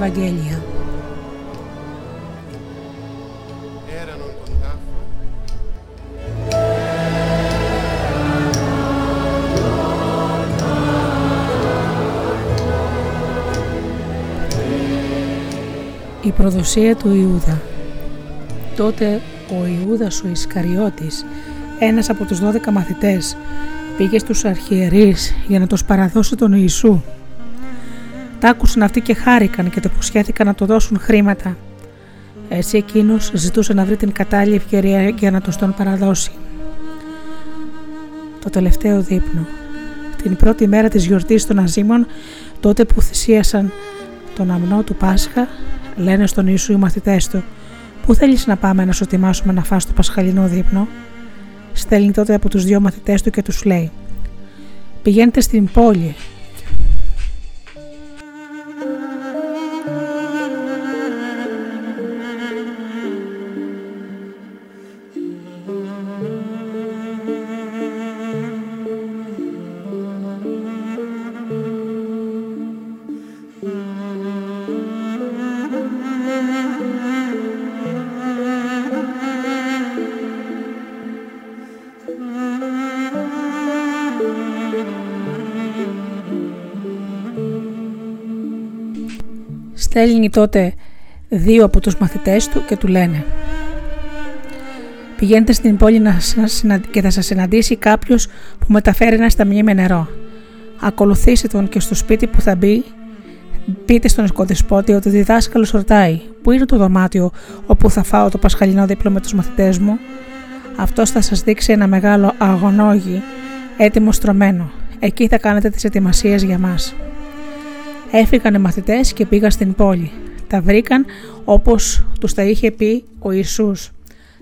Ευαγγέλια. Η προδοσία του Ιούδα Τότε ο Ιούδας ο Ισκαριώτης, ένας από τους 12 μαθητές, πήγε στους αρχιερείς για να τους παραδώσει τον Ιησού. Τ' άκουσαν αυτοί και χάρηκαν και το υποσχέθηκαν να του δώσουν χρήματα. Έτσι εκείνος ζητούσε να βρει την κατάλληλη ευκαιρία για να τους τον παραδώσει. Το τελευταίο δείπνο. Την πρώτη μέρα της γιορτής των Αζήμων, τότε που θυσίασαν τον αμνό του Πάσχα, λένε στον Ιησού οι μαθητές του «Πού θέλεις να πάμε να σου ετοιμάσουμε να φας το πασχαλινό δείπνο» Στέλνει τότε από τους δυο μαθητές του και τους λέει «Πηγαίνετε στην πόλη στέλνει τότε δύο από τους μαθητές του και του λένε Πηγαίνετε στην πόλη να και θα σας συναντήσει κάποιος που μεταφέρει ένα σταμνί με νερό. Ακολουθήστε τον και στο σπίτι που θα μπει πείτε στον οικοδεσπότη ότι ο διδάσκαλος ρωτάει «Πού είναι το δωμάτιο όπου θα φάω το πασχαλινό δίπλο με τους μαθητές μου» αυτός θα σας δείξει ένα μεγάλο αγωνόγι έτοιμο στρωμένο. Εκεί θα κάνετε τις ετοιμασίες για μας. Έφυγαν οι μαθητές και πήγαν στην πόλη. Τα βρήκαν όπως τους τα είχε πει ο Ιησούς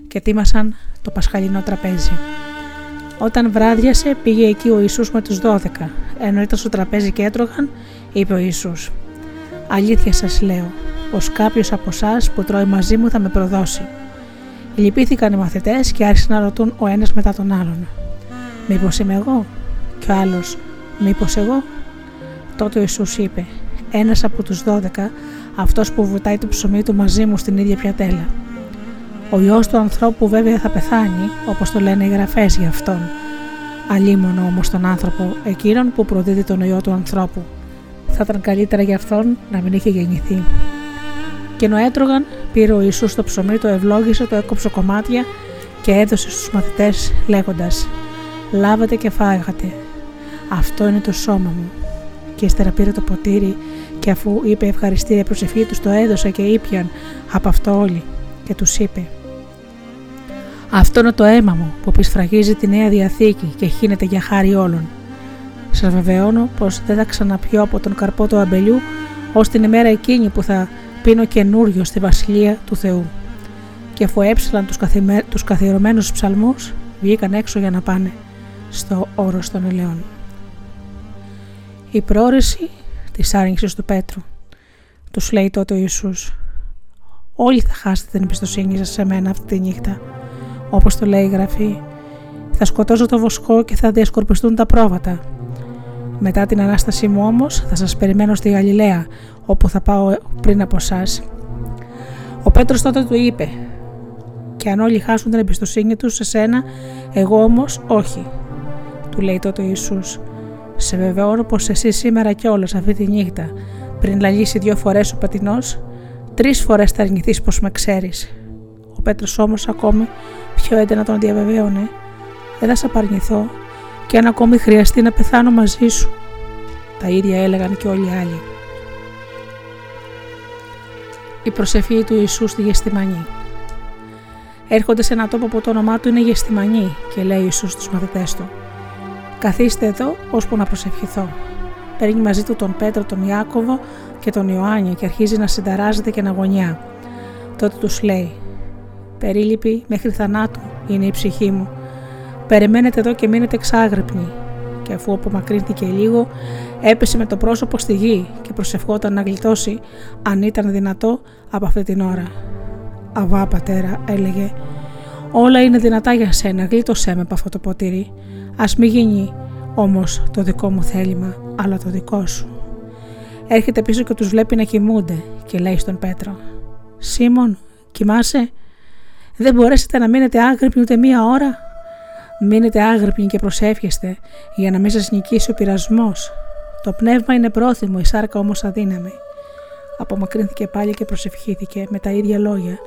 και τίμασαν το πασχαλινό τραπέζι. Όταν βράδιασε πήγε εκεί ο Ιησούς με τους δώδεκα. Ενώ ήταν στο τραπέζι και έτρωγαν, είπε ο Ιησούς «Αλήθεια σας λέω, πως κάποιος από εσάς που τρώει μαζί μου θα με προδώσει». Λυπήθηκαν οι μαθητές και άρχισαν να ρωτούν ο ένας μετά τον άλλον «Μήπως είμαι εγώ» και ο άλλος «Μήπως εγώ» Τότε ο Ιησούς είπε «Ένας από τους δώδεκα, αυτός που βουτάει το ψωμί του μαζί μου στην ίδια πιατέλα». Ο Υιός του ανθρώπου βέβαια θα πεθάνει, όπως το λένε οι γραφές για αυτόν. Αλίμονο όμως τον άνθρωπο, εκείνον που προδίδει τον Υιό του ανθρώπου. Θα ήταν καλύτερα για αυτόν να μην είχε γεννηθεί. Και ενώ έτρωγαν, πήρε ο Ιησούς το ψωμί, το ευλόγησε, το έκοψε κομμάτια και έδωσε στους μαθητές λέγοντας «Λάβατε και φάγατε, αυτό είναι το σώμα μου» και ύστερα πήρε το ποτήρι και αφού είπε ευχαριστήρια προσευχή τους το έδωσε και ήπιαν από αυτό όλοι και τους είπε «Αυτό είναι το αίμα μου που πισφραγίζει τη Νέα Διαθήκη και χύνεται για χάρη όλων. Σας βεβαιώνω πως δεν θα ξαναπιώ από τον καρπό του αμπελιού ως την ημέρα εκείνη που θα πίνω καινούριο στη Βασιλεία του Θεού». Και αφού έψαλαν τους, καθημε... τους καθιερωμένους ψαλμούς βγήκαν έξω για να πάνε στο όρος των ελαιών η πρόρεση της άρνησης του Πέτρου. Τους λέει τότε ο Ιησούς «Όλοι θα χάσετε την εμπιστοσύνη σας σε μένα αυτή τη νύχτα. Όπως το λέει η Γραφή, θα σκοτώσω το βοσκό και θα διασκορπιστούν τα πρόβατα. Μετά την Ανάστασή μου όμως θα σας περιμένω στη Γαλιλαία, όπου θα πάω πριν από εσά. Ο Πέτρος τότε του είπε «Και αν όλοι χάσουν την εμπιστοσύνη τους σε σένα, εγώ όμως όχι». Του λέει τότε ο Ιησούς σε βεβαιώνω πως εσύ σήμερα και όλες αυτή τη νύχτα, πριν λαλήσει δύο φορές ο πατινός, τρεις φορές θα αρνηθείς πως με ξέρεις. Ο Πέτρος όμως ακόμη πιο έντενα τον διαβεβαίωνε: Δεν θα σε απαρνηθώ και αν ακόμη χρειαστεί να πεθάνω μαζί σου. Τα ίδια έλεγαν και όλοι οι άλλοι. Η προσευχή του Ιησού στη Γεστημανή. Έρχονται σε ένα τόπο που το όνομά του είναι Γεστημανή και λέει ο Ιησούς στους μαθητές του Καθίστε εδώ ώσπου να προσευχηθώ. Παίρνει μαζί του τον Πέτρο, τον Ιάκωβο και τον Ιωάννη και αρχίζει να συνταράζεται και να γωνιά. Τότε τους λέει: Περίλυπη μέχρι θανάτου είναι η ψυχή μου. Περιμένετε εδώ και μείνετε εξάγρυπνοι. Και αφού απομακρύνθηκε λίγο, έπεσε με το πρόσωπο στη γη και προσευχόταν να γλιτώσει, αν ήταν δυνατό, από αυτή την ώρα. Αβά, πατέρα, έλεγε, Όλα είναι δυνατά για σένα, γλίτωσέ με από αυτό το ποτήρι. Ας μη γίνει όμως το δικό μου θέλημα, αλλά το δικό σου. Έρχεται πίσω και τους βλέπει να κοιμούνται και λέει στον Πέτρο «Σίμων, κοιμάσαι, δεν μπορέσετε να μείνετε άγρυπνοι ούτε μία ώρα» Μείνετε άγρυπνοι και προσεύχεστε για να μην σας νικήσει ο πειρασμός. Το πνεύμα είναι πρόθυμο, η σάρκα όμως αδύναμη. Απομακρύνθηκε πάλι και προσευχήθηκε με τα ίδια λόγια.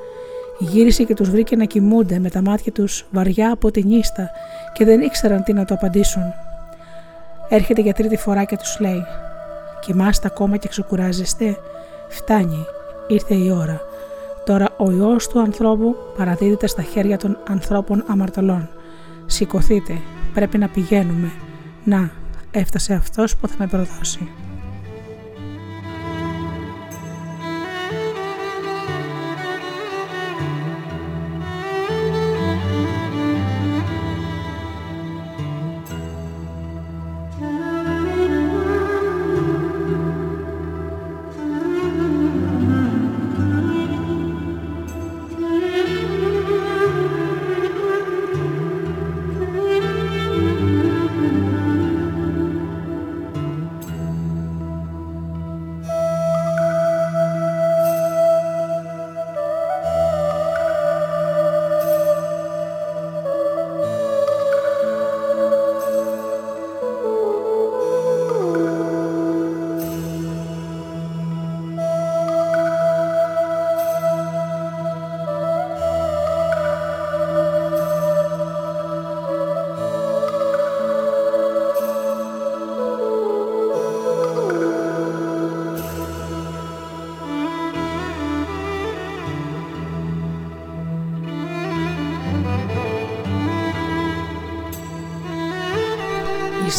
Γύρισε και τους βρήκε να κοιμούνται με τα μάτια τους βαριά από την ίστα και δεν ήξεραν τι να το απαντήσουν. Έρχεται για τρίτη φορά και τους λέει: Κοιμάστε ακόμα και ξεκουράζεστε. Φτάνει, ήρθε η ώρα. Τώρα ο ιό του ανθρώπου παραδίδεται στα χέρια των ανθρώπων αμαρτωλών. Σηκωθείτε, πρέπει να πηγαίνουμε. Να, έφτασε αυτός που θα με προδώσει.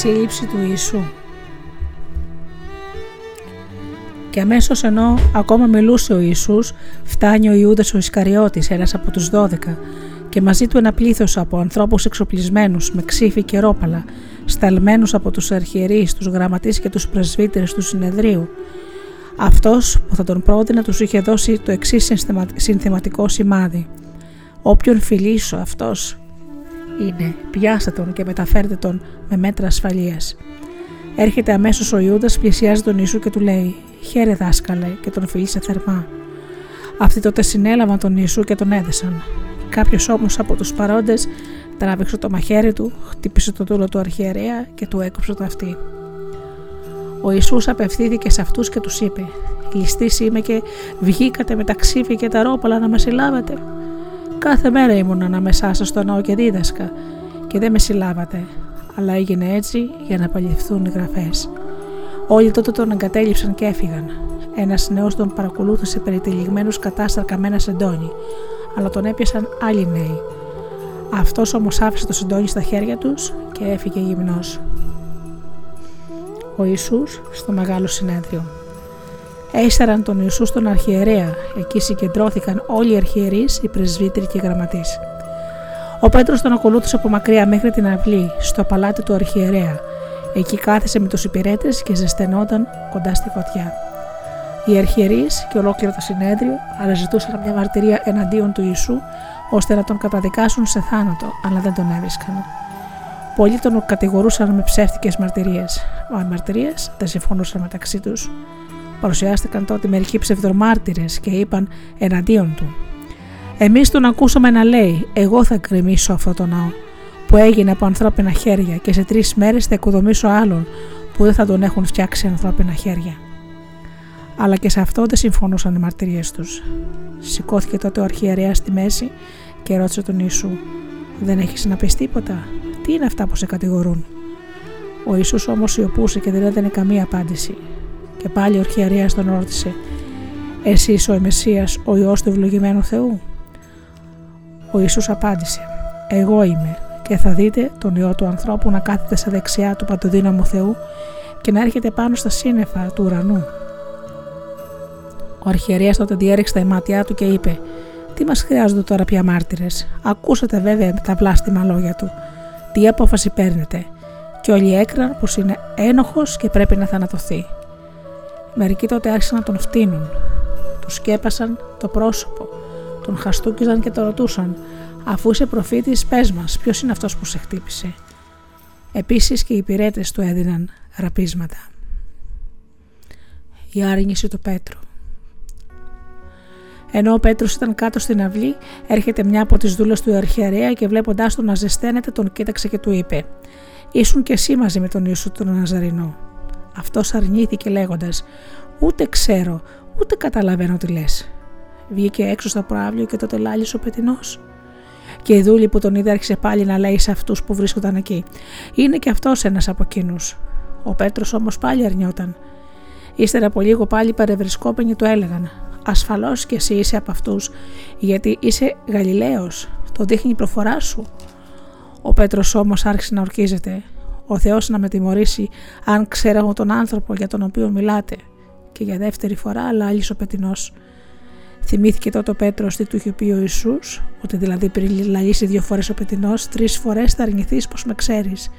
Σύλληψη του Ιησού. Και αμέσως ενώ ακόμα μιλούσε ο Ιησούς, φτάνει ο Ιούδας ο Ισκαριώτης, ένας από τους δώδεκα, και μαζί του ένα πλήθος από ανθρώπους εξοπλισμένους με ξύφη και ρόπαλα, σταλμένους από τους αρχιερείς, τους γραμματείς και τους πρεσβύτερες του συνεδρίου. Αυτός που θα τον πρότεινε τους είχε δώσει το εξής συνθεματικό σημάδι. Όποιον φιλήσω αυτός είναι. Πιάστε τον και μεταφέρτε τον με μέτρα ασφαλείας. Έρχεται αμέσως ο Ιούδα, πλησιάζει τον Ιησού και του λέει: Χαίρε δάσκαλε, και τον φιλήσε θερμά. Αυτοί τότε συνέλαβαν τον Ιησού και τον έδεσαν. Κάποιος όμως από τους παρόντες τράβηξε το μαχαίρι του, χτύπησε το τούλο του αρχιερέα και του έκοψε το αυτί. Ο Ιησούς απευθύνθηκε σε αυτούς και τους είπε «Ληστής είμαι και βγήκατε με τα ξύφη και τα ρόπαλα να με συλλάβετε. Κάθε μέρα ήμουν ανάμεσά σας στο ναό και δίδασκα και δεν με συλλάβατε, αλλά έγινε έτσι για να παλιευθούν οι γραφές. Όλοι τότε τον εγκατέλειψαν και έφυγαν. Ένας νέος τον παρακολούθησε περιτυλιγμένου κατάσταρκα με ένα σεντόνι, αλλά τον έπιασαν άλλοι νέοι. Αυτός όμως άφησε το σεντόνι στα χέρια τους και έφυγε γυμνός. Ο Ιησούς στο μεγάλο συνέδριο. Έστεραν τον Ιησούς στον αρχιερέα. Εκεί συγκεντρώθηκαν όλοι οι αρχιερείς, οι πρεσβύτεροι και οι γραμματείς. Ο Πέτρος τον ακολούθησε από μακριά μέχρι την αυλή, στο παλάτι του αρχιερέα. Εκεί κάθεσε με τους υπηρέτες και ζεσθενόταν κοντά στη φωτιά. Οι αρχιερείς και ολόκληρο το συνέδριο αναζητούσαν μια μαρτυρία εναντίον του Ιησού, ώστε να τον καταδικάσουν σε θάνατο, αλλά δεν τον έβρισκαν. Πολλοί τον κατηγορούσαν με ψεύτικες μαρτυρίες, μα οι μαρτυρίες δεν συμφωνούσαν μεταξύ τους. Παρουσιάστηκαν τότε μερικοί ψευδομάρτυρες και είπαν εναντίον του. Εμείς τον ακούσαμε να λέει: Εγώ θα κρεμίσω αυτό το ναό που έγινε από ανθρώπινα χέρια και σε τρεις μέρες θα οικοδομήσω άλλον που δεν θα τον έχουν φτιάξει ανθρώπινα χέρια. Αλλά και σε αυτό δεν συμφωνούσαν οι μαρτυρίες τους. Σηκώθηκε τότε ο αρχιερέας στη μέση και ρώτησε τον Ιησού: Δεν έχεις να πει τίποτα, τι είναι αυτά που σε κατηγορούν; Ο Ιησούς όμως σιωπούσε και δεν έδινε καμία απάντηση. Και πάλι ο αρχιερέας τον ρώτησε «Εσύ είσαι ο Μεσσίας, ο Υιός του ευλογημένου Θεού» Ο Ιησούς απάντησε «Εγώ είμαι και θα δείτε τον Υιό του ανθρώπου να κάθεται στα δεξιά του παντοδύναμου Θεού και να έρχεται πάνω στα σύννεφα του ουρανού». Ο αρχιερέας τότε διέριξε τα μάτια του και είπε «Τι μας χρειάζονται τώρα πια μάρτυρες, ακούσατε βέβαια τα βλάστημα λόγια του, τι απόφαση παίρνετε» και όλοι έκραν πως είναι ένοχος και πρέπει να θανατωθεί. Μερικοί τότε άρχισαν να τον φτύνουν. Του σκέπασαν το πρόσωπο, τον χαστούκιζαν και τον ρωτούσαν «Αφού είσαι προφήτης, πες μας, ποιος είναι αυτός που σε χτύπησε». Επίσης και οι υπηρέτες του έδιναν ραπίσματα. η άρνηση του Πέτρου. Ενώ ο Πέτρος ήταν κάτω στην αυλή, έρχεται μια από τις δούλες του αρχιερέα και βλέποντάς τον να ζεσταίνεται, τον κοίταξε και του είπε: Ήσουν και εσύ μαζί με τον Ιησού τον Ναζαρινό. Αυτός αρνήθηκε λέγοντας: Ούτε ξέρω, ούτε καταλαβαίνω τι λες. Βγήκε έξω στο προάβλιο και τότε λάλησε ο πετεινός. Και η δούλη που τον είδε άρχισε πάλι να λέει σε αυτούς που βρίσκονταν εκεί: Είναι και αυτός ένας από εκείνους. Ο Πέτρος όμως πάλι αρνιόταν. Ύστερα από λίγο πάλι παρευρισκόμενοι του έλεγαν: Ασφαλώς και εσύ είσαι από αυτούς, γιατί είσαι Γαλιλαίος. Το δείχνει η προφορά σου. Ο Πέτρος όμως άρχισε να ορκίζεται. Ο Θεός να με τιμωρήσει αν ξέραμε τον άνθρωπο για τον οποίο μιλάτε. Και για δεύτερη φορά λάλησε ο πετεινός. Θυμήθηκε τότε ο Πέτρος τι του είχε πει ο Ισού, ότι δηλαδή πριν λαλήσει δύο φορές ο πετεινός, τρεις φορές θα αρνηθείς πως με ξέρεις.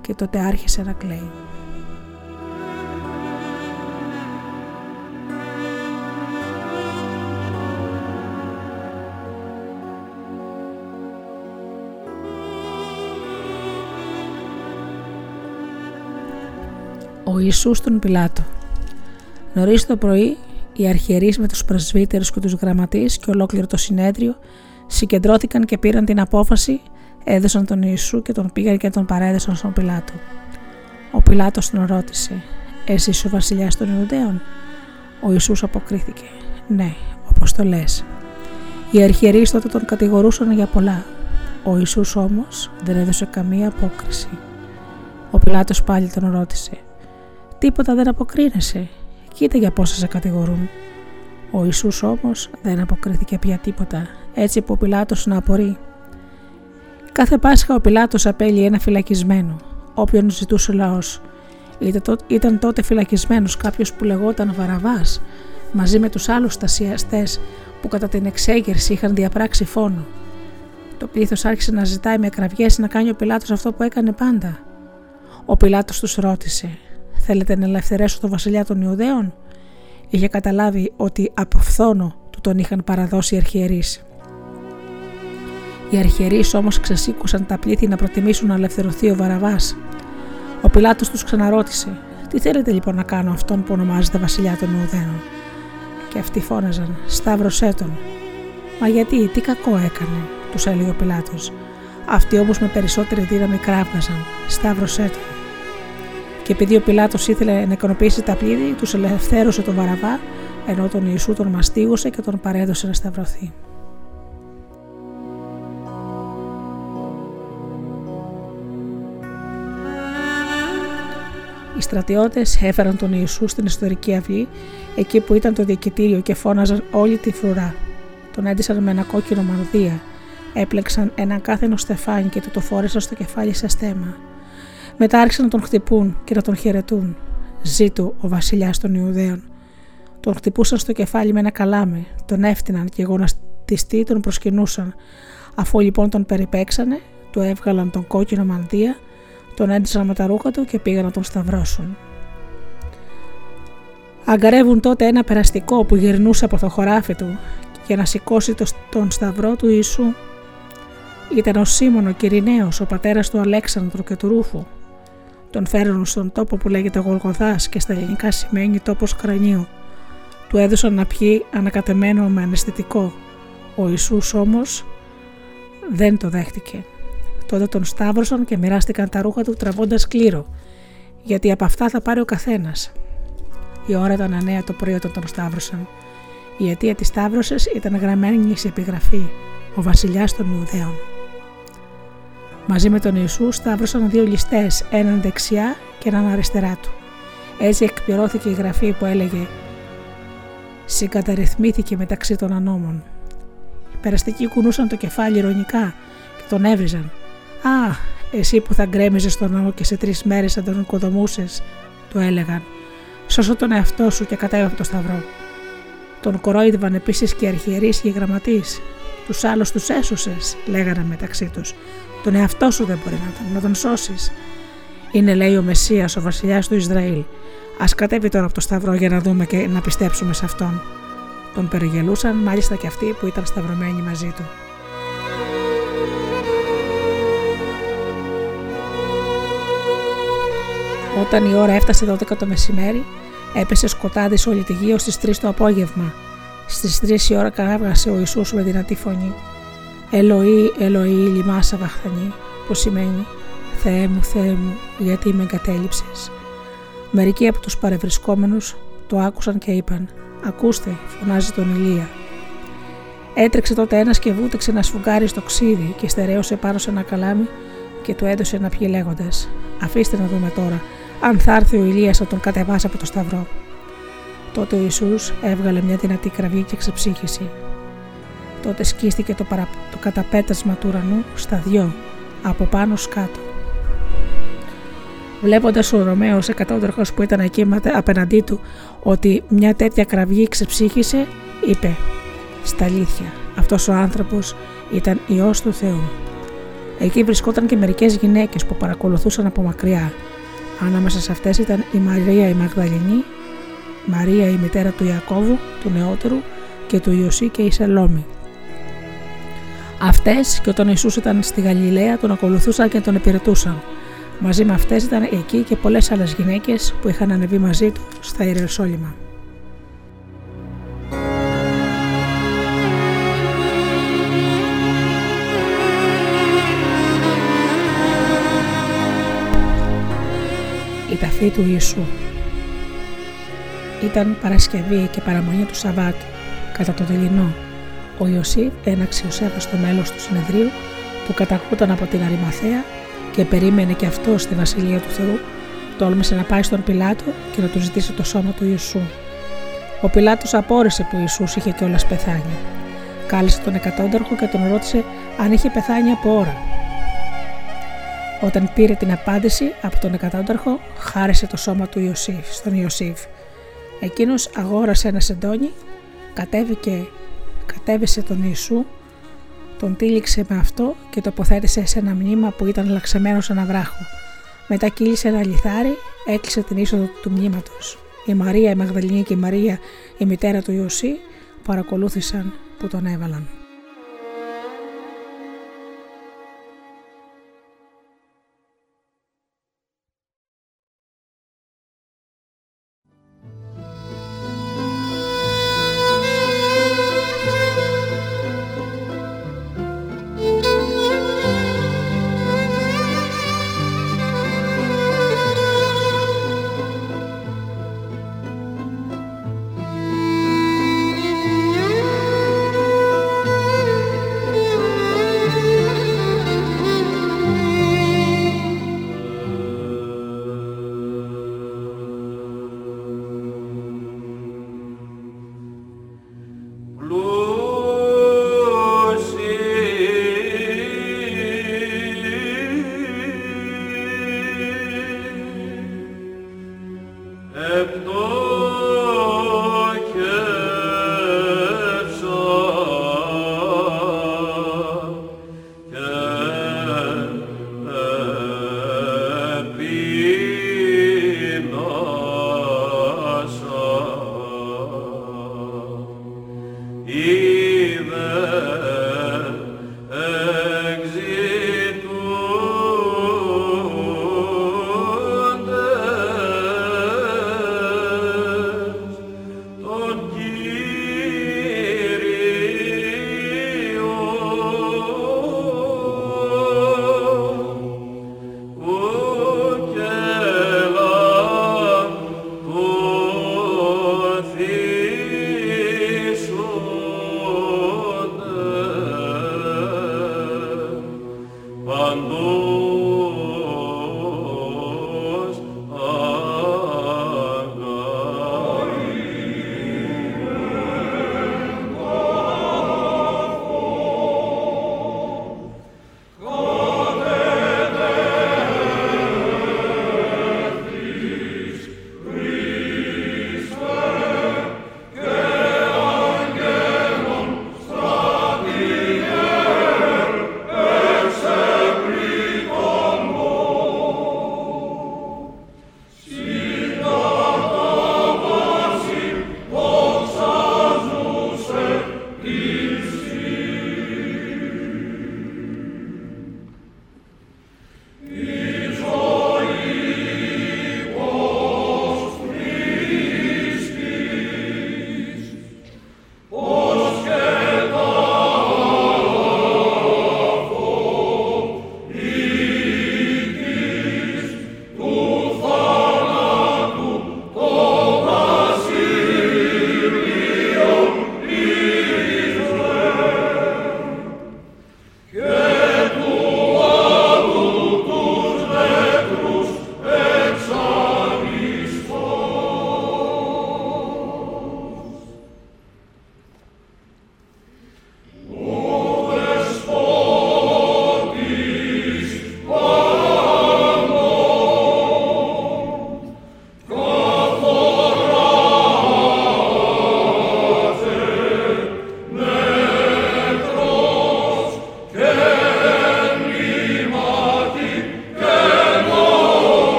Και τότε άρχισε να κλαίει. Ο Ιησούς τον Πιλάτο. Νωρίς το πρωί, οι αρχιερείς με τους πρεσβύτερους και τους γραμματείς και ολόκληρο το συνέδριο συγκεντρώθηκαν και πήραν την απόφαση, έδωσαν τον Ιησού και τον πήγαν και τον παρέδεσαν στον Πιλάτο. Ο Πιλάτος τον ρώτησε «Εσύ ο βασιλιάς των Ιουδαίων» Ο Ιησούς αποκρίθηκε «Ναι, όπως το λες». Οι αρχιερείς τότε τον κατηγορούσαν για πολλά. Ο Ιησούς όμως δεν έδωσε καμία απόκριση. Ο Πιλάτος πάλι τον ρώτησε Τίποτα δεν αποκρίνεσαι. Κοίτα για πόσα σε κατηγορούν. Ο Ιησούς όμως δεν αποκρίθηκε πια τίποτα, έτσι που ο Πιλάτος να απορεί. Κάθε Πάσχα ο Πιλάτος απέλει ένα φυλακισμένο, όποιον ζητούσε ο λαός. Ήταν τότε φυλακισμένος κάποιος που λεγόταν Βαραβάς, μαζί με τους άλλους στασιαστές που κατά την εξέγερση είχαν διαπράξει φόνο. Το πλήθος άρχισε να ζητάει με κραυγές να κάνει ο Πιλάτος αυτό που έκανε πάντα. Ο Πιλάτος τους ρώτησε Θέλετε να ελευθερέσω τον βασιλιά των Ιουδαίων; Είχε καταλάβει ότι από φθόνο του τον είχαν παραδώσει οι αρχιερείς. Οι αρχιερείς όμως ξεσήκουσαν τα πλήθη να προτιμήσουν να ελευθερωθεί ο Βαραβάς. Ο Πιλάτος τους ξαναρώτησε «Τι θέλετε λοιπόν να κάνω αυτόν που ονομάζεται βασιλιά των Ιουδαίων» και αυτοί φώναζαν «Σταύρωσέ τον». «Μα γιατί, τι κακό έκανε» τους έλεγε ο Πιλάτος. Αυτοί όμως με περισσότερη δύναμη κράβγαζαν «Σταύρωσέ τον» Και επειδή ο Πιλάτος ήθελε να ικανοποιήσει τα πλήρη, τους ελευθέρωσε τον Βαραβά, ενώ τον Ιησού τον μαστίγωσε και τον παρέδωσε να σταυρωθεί. Οι στρατιώτες έφεραν τον Ιησού στην ιστορική αυλή, εκεί που ήταν το διοικητήριο και φώναζαν όλη τη φρουρά. Τον έντυσαν με ένα κόκκινο μανδύα, έπλεξαν ένα κάθενο στεφάνι και του το φόρεσαν στο κεφάλι σε στέμα. Μετά άρχισαν να τον χτυπούν και να τον χαιρετούν. Ζήτω ο βασιλιάς των Ιουδαίων. Τον χτυπούσαν στο κεφάλι με ένα καλάμι, τον έφτυναν και γονατιστοί τον προσκυνούσαν. Αφού λοιπόν τον περιπέξανε, του έβγαλαν τον κόκκινο μαντία, τον έντυσαν με τα ρούχα του και πήγαν να τον σταυρώσουν. Αγκαρεύουν τότε ένα περαστικό που γυρνούσε από το χωράφι του για να σηκώσει τον σταυρό του Ιησού. Ήταν ο Σίμωνο ο Κυριναίος, ο πατέρας του Αλέξανδρου και του Ρούφου. Τον φέρνουν στον τόπο που λέγεται Γολγοθάς και στα ελληνικά σημαίνει τόπος κρανίου. Του έδωσαν να πιει ανακατεμένο με αναισθητικό. Ο Ιησούς όμως δεν το δέχτηκε. Τότε τον σταύρωσαν και μοιράστηκαν τα ρούχα του τραβώντας κλήρο, γιατί από αυτά θα πάρει ο καθένας. Η ώρα ήταν νέα το πρωί όταν τον σταύρωσαν. Η αιτία της σταύρωσης ήταν γραμμένη σε επιγραφή: Ο βασιλιάς των Ιουδαίων. Μαζί με τον Ιησού σταύρωσαν δύο ληστές, έναν δεξιά και έναν αριστερά του. Έτσι εκπληρώθηκε η γραφή που έλεγε «Συγκαταρρυθμήθηκε μεταξύ των ανώμων». Οι περαστικοί κουνούσαν το κεφάλι ηρωνικά και τον έβριζαν. «Α, εσύ που θα γκρέμιζες στον νόμο και σε τρεις μέρες θα τον οικοδομούσες, του έλεγαν. «Σώσω τον εαυτό σου και κατέβα από το σταυρό». Τον κορόιδευαν επίσης και οι αρχιερείς και οι γραμματείς. Τους άλλους τους έσωσες, λέγανε μεταξύ τους. Τον εαυτό σου δεν μπορεί να τον, να τον σώσεις. Είναι, λέει, ο Μεσία, ο βασιλιάς του Ισραήλ. Α κατέβει τώρα από το Σταυρό για να δούμε και να πιστέψουμε σε αυτόν. Τον περιγελούσαν μάλιστα και αυτοί που ήταν σταυρωμένοι μαζί του. Όταν η ώρα έφτασε 12 το μεσημέρι, Έπεσε σκοτάδις σε όλη τη γη ως τις 3 το απόγευμα. Στις 3 η ώρα κάβγασε ο Ιησούς με δυνατή φωνή. Ελοή, Ελοή, λιμάσα βαχθανή, που σημαίνει Θεέ μου, Θεέ μου, γιατί με εγκατέλειψες. Μερικοί από τους παρευρισκόμενους το άκουσαν και είπαν: Ακούστε, φωνάζει τον Ηλία. Έτρεξε τότε ένας και βούτυξε ένα σφουγγάρι στο ξύδι και στερέωσε πάνω σε ένα καλάμι και του έδωσε να πιει λέγοντας: Αφήστε να δούμε τώρα, αν θα έρθει ο Ηλίας να τον κατεβάσει από το σταυρό. Τότε ο Ιησούς έβγαλε μια δυνατή κραυγή και ξεψύχησε. Τότε σκίστηκε το, παρα... το καταπέτασμα του ουρανού στα δυο, από πάνω σκάτω. Βλέποντας ο Ρωμαίος εκατόντροχος που ήταν εκεί απέναντί του ότι μια τέτοια κραυγή ξεψύχησε, είπε: Στα αλήθεια, αυτός ο άνθρωπος ήταν ιό του Θεού. Εκεί βρισκόταν και μερικές γυναίκες που παρακολουθούσαν από μακριά. Ανάμεσα σε αυτές ήταν η Μαρία η Μαγδαληνή, Μαρία η μητέρα του Ιακώβου, του νεότερου και του Ιωσή και η Σελόμη. Αυτές και όταν Ιησούς ήταν στη Γαλιλαία τον ακολουθούσαν και τον υπηρετούσαν. Μαζί με αυτές ήταν εκεί και πολλές άλλες γυναίκες που είχαν ανεβεί μαζί του στα Ιεροσόλυμα. Η ταφή του Ιησού Ήταν Παρασκευή και παραμονή του Σαββάτου, κατά το δειλινό. Ο Ιωσήφ, ένα αξιοσέβαστο μέλος του συνεδρίου που κατακούταν από την Αρημαθέα και περίμενε και αυτό στη Βασιλεία του Θεού, τόλμησε να πάει στον Πιλάτο και να του ζητήσει το σώμα του Ιησού. Ο Πιλάτος απόρρισε που Ιησούς είχε κιόλας πεθάνει. Κάλεσε τον εκατόνταρχο και τον ρώτησε αν είχε πεθάνει από ώρα. Όταν πήρε την απάντηση από τον εκατόνταρχο, χάρισε το σώμα του Ιωσήφ, στον Ιωσήφ. Εκείνος αγόρασε ένα σεντόνι, κατέβηκε, κατέβησε τον Ιησού, τον τύλιξε με αυτό και τοποθέτησε σε ένα μνήμα που ήταν λαξεμένος σε ένα βράχο. Μετά κύλησε ένα λιθάρι, έκλεισε την είσοδο του μνήματος. Η Μαρία η Μαγδαληνή και η Μαρία η μητέρα του Ιωσή παρακολούθησαν που τον έβαλαν.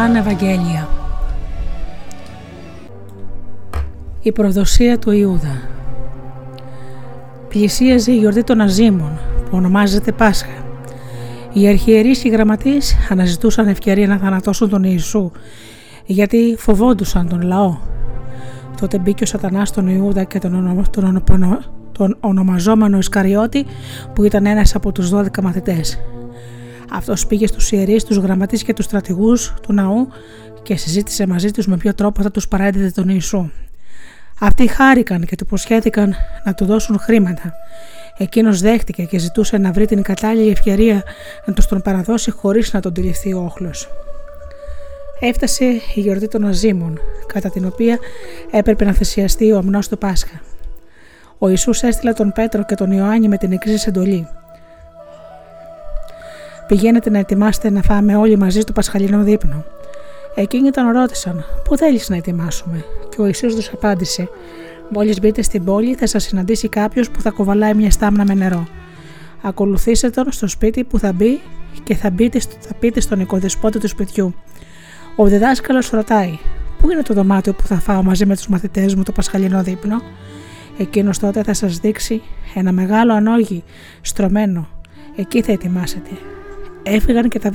Τα Λουκάν Ευαγγέλια Η προδοσία του Ιούδα Πλησίαζε η γιορτή των Αζήμων που ονομάζεται Πάσχα. Οι αρχιερείς και οι γραμματείς αναζητούσαν ευκαιρία να θανατώσουν τον Ιησού γιατί φοβόντουσαν τον λαό. Τότε μπήκε ο σατανάς στον Ιούδα και τον, τον, τον ονομαζόμενο Ισκαριώτη που ήταν ένας από τους 12 μαθητές. Αυτός πήγε στους ιερείς, τους γραμματείς και τους στρατηγούς του ναού και συζήτησε μαζί τους με ποιο τρόπο θα τους παρέδιδε τον Ιησού. Αυτοί χάρηκαν και του υποσχέθηκαν να του δώσουν χρήματα. Εκείνος δέχτηκε και ζητούσε να βρει την κατάλληλη ευκαιρία να τους τον παραδώσει χωρίς να τον τηληφθεί ο όχλος. Έφτασε η γιορτή των Αζήμων, κατά την οποία έπρεπε να θυσιαστεί ο αμνός του Πάσχα. Ο Ιησούς έστειλε τον Πέτρο και τον Ιωάννη με την εξή εντολή. Πηγαίνετε να ετοιμάσετε να φάμε όλοι μαζί στο Πασχαλινό δείπνο. Εκείνοι τον ρώτησαν: Πού θέλεις να ετοιμάσουμε, και ο Ιησούς τους απάντησε: Μόλις μπείτε στην πόλη, θα σας συναντήσει κάποιος που θα κοβαλάει μια στάμνα με νερό. Ακολουθήστε τον στο σπίτι που θα μπει και θα, μπείτε, θα πείτε στον οικοδεσπότη του σπιτιού. Ο διδάσκαλος ρωτάει: Πού είναι το δωμάτιο που θα φάω μαζί με τους μαθητές μου το Πασχαλινό δείπνο; Εκείνος τότε θα σας δείξει ένα μεγάλο ανόγι στρωμένο. Εκεί θα ετοιμάσετε έφυγαν και τα,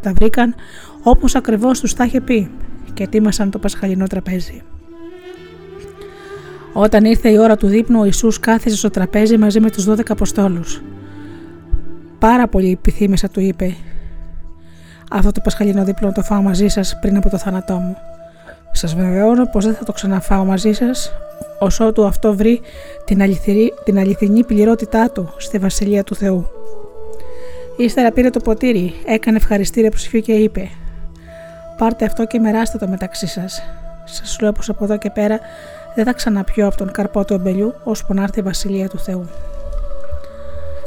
τα βρήκαν όπως ακριβώς τους τα είχε πει και ετοίμασαν το πασχαλινό τραπέζι. Όταν ήρθε η ώρα του δείπνου, ο Ιησούς κάθισε στο τραπέζι μαζί με τους 12 Αποστόλους. Πάρα πολύ επιθύμησα, του είπε. Αυτό το πασχαλινό δείπνο το φάω μαζί σας πριν από το θάνατό μου. Σας βεβαιώνω πως δεν θα το ξαναφάω μαζί σας, όσο του αυτό βρει την, την αληθινή πληρότητά του στη Βασιλεία του Θεού. Ύστερα πήρε το ποτήρι, έκανε ευχαριστήρια προσευχή και είπε: Πάρτε αυτό και μεράστε το μεταξύ σας. Σας λέω πως από εδώ και πέρα δεν θα ξαναπιώ από τον καρπό του εμπελιού, ώσπου να έρθει η βασιλεία του Θεού.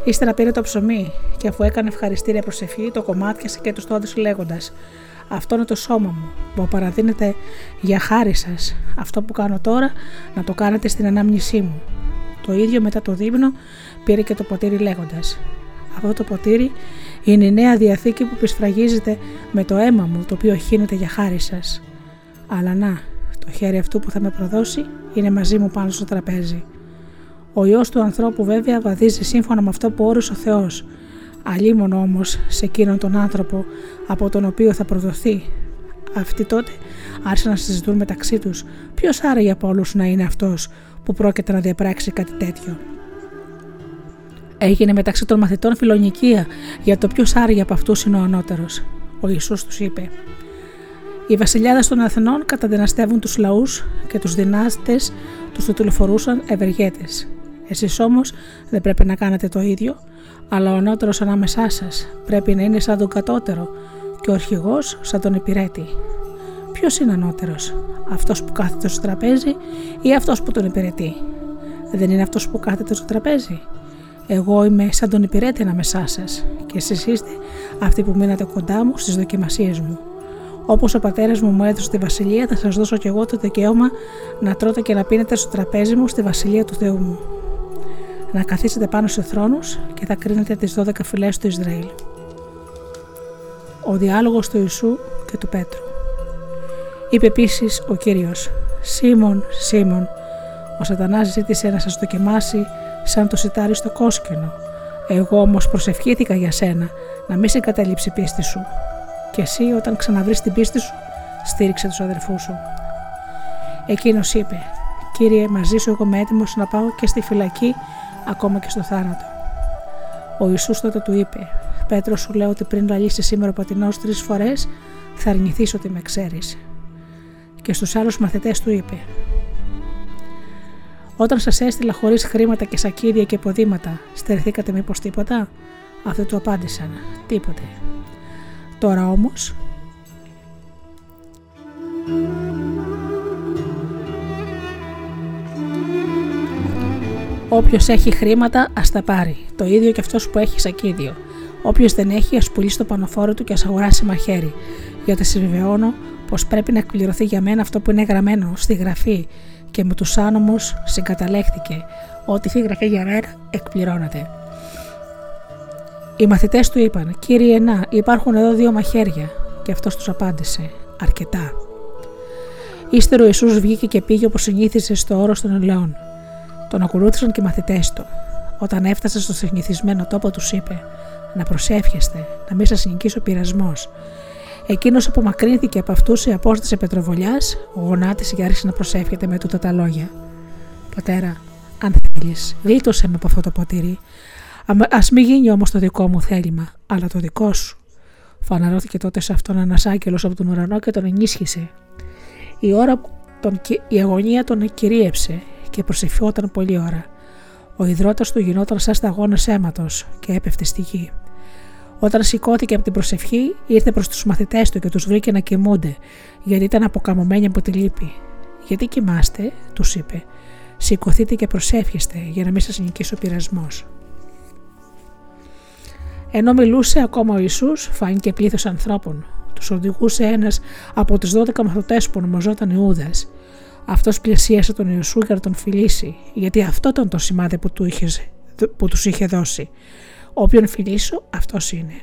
Ύστερα πήρε το ψωμί και αφού έκανε ευχαριστήρια προσευχή, το κομμάτιασε και τους το έδωσε λέγοντας: Αυτό είναι το σώμα μου που παραδίνεται για χάρη σας. Αυτό που κάνω τώρα να το κάνετε στην ανάμνησή μου. Το ίδιο μετά το δείπνο πήρε και το ποτήρι λέγοντας: αυτό το ποτήρι είναι η νέα διαθήκη που πισφραγίζεται με το αίμα μου το οποίο χύνεται για χάρη σας. Αλλά να, το χέρι αυτού που θα με προδώσει είναι μαζί μου πάνω στο τραπέζι. Ο ιό του ανθρώπου βέβαια βαδίζει σύμφωνα με αυτό που όρισε ο Θεός. Αλλήμον όμως σε εκείνον τον άνθρωπο από τον οποίο θα προδοθεί. Αυτοί τότε άρχισαν να συζητούν μεταξύ τους ποιος άραγε από όλους να είναι αυτός που πρόκειται να διαπράξει κάτι τέτοιο; Έγινε μεταξύ των μαθητών φιλονικία για το ποιος άραγε από αυτούς είναι ο ανώτερος. Ο Ιησούς τους είπε: Οι βασιλιάδες των Αθηνών καταδυναστεύουν τους λαούς και τους δυνάστες τους το τηλεφορούσαν ευεργέτες. Εσείς όμως δεν πρέπει να κάνετε το ίδιο, αλλά ο ανώτερος ανάμεσά σας πρέπει να είναι σαν τον κατώτερο και ο αρχηγός σαν τον υπηρέτη. Ποιος είναι ανώτερος, αυτός που κάθεται στο τραπέζι ή αυτός που τον υπηρετεί; Δεν είναι αυτός που κάθεται στο τραπέζι; Εγώ είμαι σαν τον υπηρέτη ανάμεσά σας και εσείς είστε αυτοί που μείνατε κοντά μου στις δοκιμασίες μου. Όπως ο πατέρας μου μου έδωσε τη βασιλεία, θα σας δώσω κι εγώ το δικαίωμα να τρώτε και να πίνετε στο τραπέζι μου στη βασιλεία του Θεού μου. Να καθίσετε πάνω σε θρόνους και θα κρίνετε τις 12 φυλές του Ισραήλ. Ο διάλογος του Ιησού και του Πέτρου. Είπε επίσης ο κύριος: Σίμων, Σίμων, ο Σατανάς ζήτησε να σας δοκιμάσει σαν το σιτάρι στο κόσκινο. Εγώ όμως προσευχήθηκα για σένα, να μην σε καταλήψει η πίστη σου. Και εσύ όταν ξαναβρεις την πίστη σου, στήριξε τους αδερφούς σου. Εκείνος είπε: Κύριε, μαζί σου εγώ είμαι έτοιμος να πάω και στη φυλακή, ακόμα και στο θάνατο. Ο Ιησούς τότε του είπε: Πέτρο, σου λέω ότι πριν λαλήσεις σήμερα ο πατινό τρεις φορές, θα αρνηθείς ότι με ξέρεις. Και στους άλλους μαθητές του είπε: όταν σας έστειλα χωρίς χρήματα και σακίδια και ποδήματα, στερηθήκατε μήπως τίποτα; Αυτοί του απάντησαν: Τίποτε. Τώρα όμως. Όποιος έχει χρήματα, ας τα πάρει. Το ίδιο και αυτός που έχει σακίδιο. Όποιος δεν έχει, ας πουλήσει το πανοφόρο του και ας αγοράσει μαχαίρι. Γιατί σε βεβαιώνω πως πρέπει να εκπληρωθεί για μένα αυτό που είναι γραμμένο στη γραφή και με τους άνομους συγκαταλέχθηκε. Ό,τι η γραφή για μένα εκπληρώνεται. Οι μαθητές του είπαν: Κύριε Να, υπάρχουν εδώ δύο μαχαίρια. Και αυτός τους απάντησε: Αρκετά. Ύστερο ο Ιησούς βγήκε και πήγε όπως συνήθιζε στο όρος των ελαιών. Τον ακολούθησαν και οι μαθητές του. Όταν έφτασε στο συνηθισμένο τόπο, τους είπε: Να προσεύχεστε, να μην σας νικήσει ο πειρασμός. Εκείνος απομακρύνθηκε από αυτούς σε απόσταση πετροβολιάς, γονάτισε και άρχισε να προσεύχεται με τούτα τα λόγια. Πατέρα, αν θέλεις, γλίτωσε με από αυτό το ποτήρι. Α μην γίνει όμως το δικό μου θέλημα, αλλά το δικό σου. Φαναρώθηκε τότε σε αυτόν ένας άγγελος από τον ουρανό και τον ενίσχυσε. Η, ώρα, τον, η αγωνία τον κυρίεψε και προσευχόταν πολλή ώρα. Ο υδρότας του γινόταν σαν σταγόνε αίματος και έπεφτε στη γη. Όταν σηκώθηκε από την προσευχή, ήρθε προς τους μαθητές του και τους βρήκε να κοιμούνται, γιατί ήταν αποκαμωμένοι από τη λύπη. Γιατί κοιμάστε, τους είπε, σηκωθείτε και προσεύχεστε για να μην σας νικήσει ο πειρασμός. Ενώ μιλούσε ακόμα ο Ιησούς, φάνηκε πλήθος ανθρώπων. Τους οδηγούσε ένας από τους 12 μαθητές που ονομαζόταν Ιούδας. Αυτός πλησίασε τον Ιησού για να τον φιλήσει, γιατί αυτό ήταν το σημάδι που, του είχε, που τους είχε δώσει. Όποιον φιλήσω, αυτός είναι.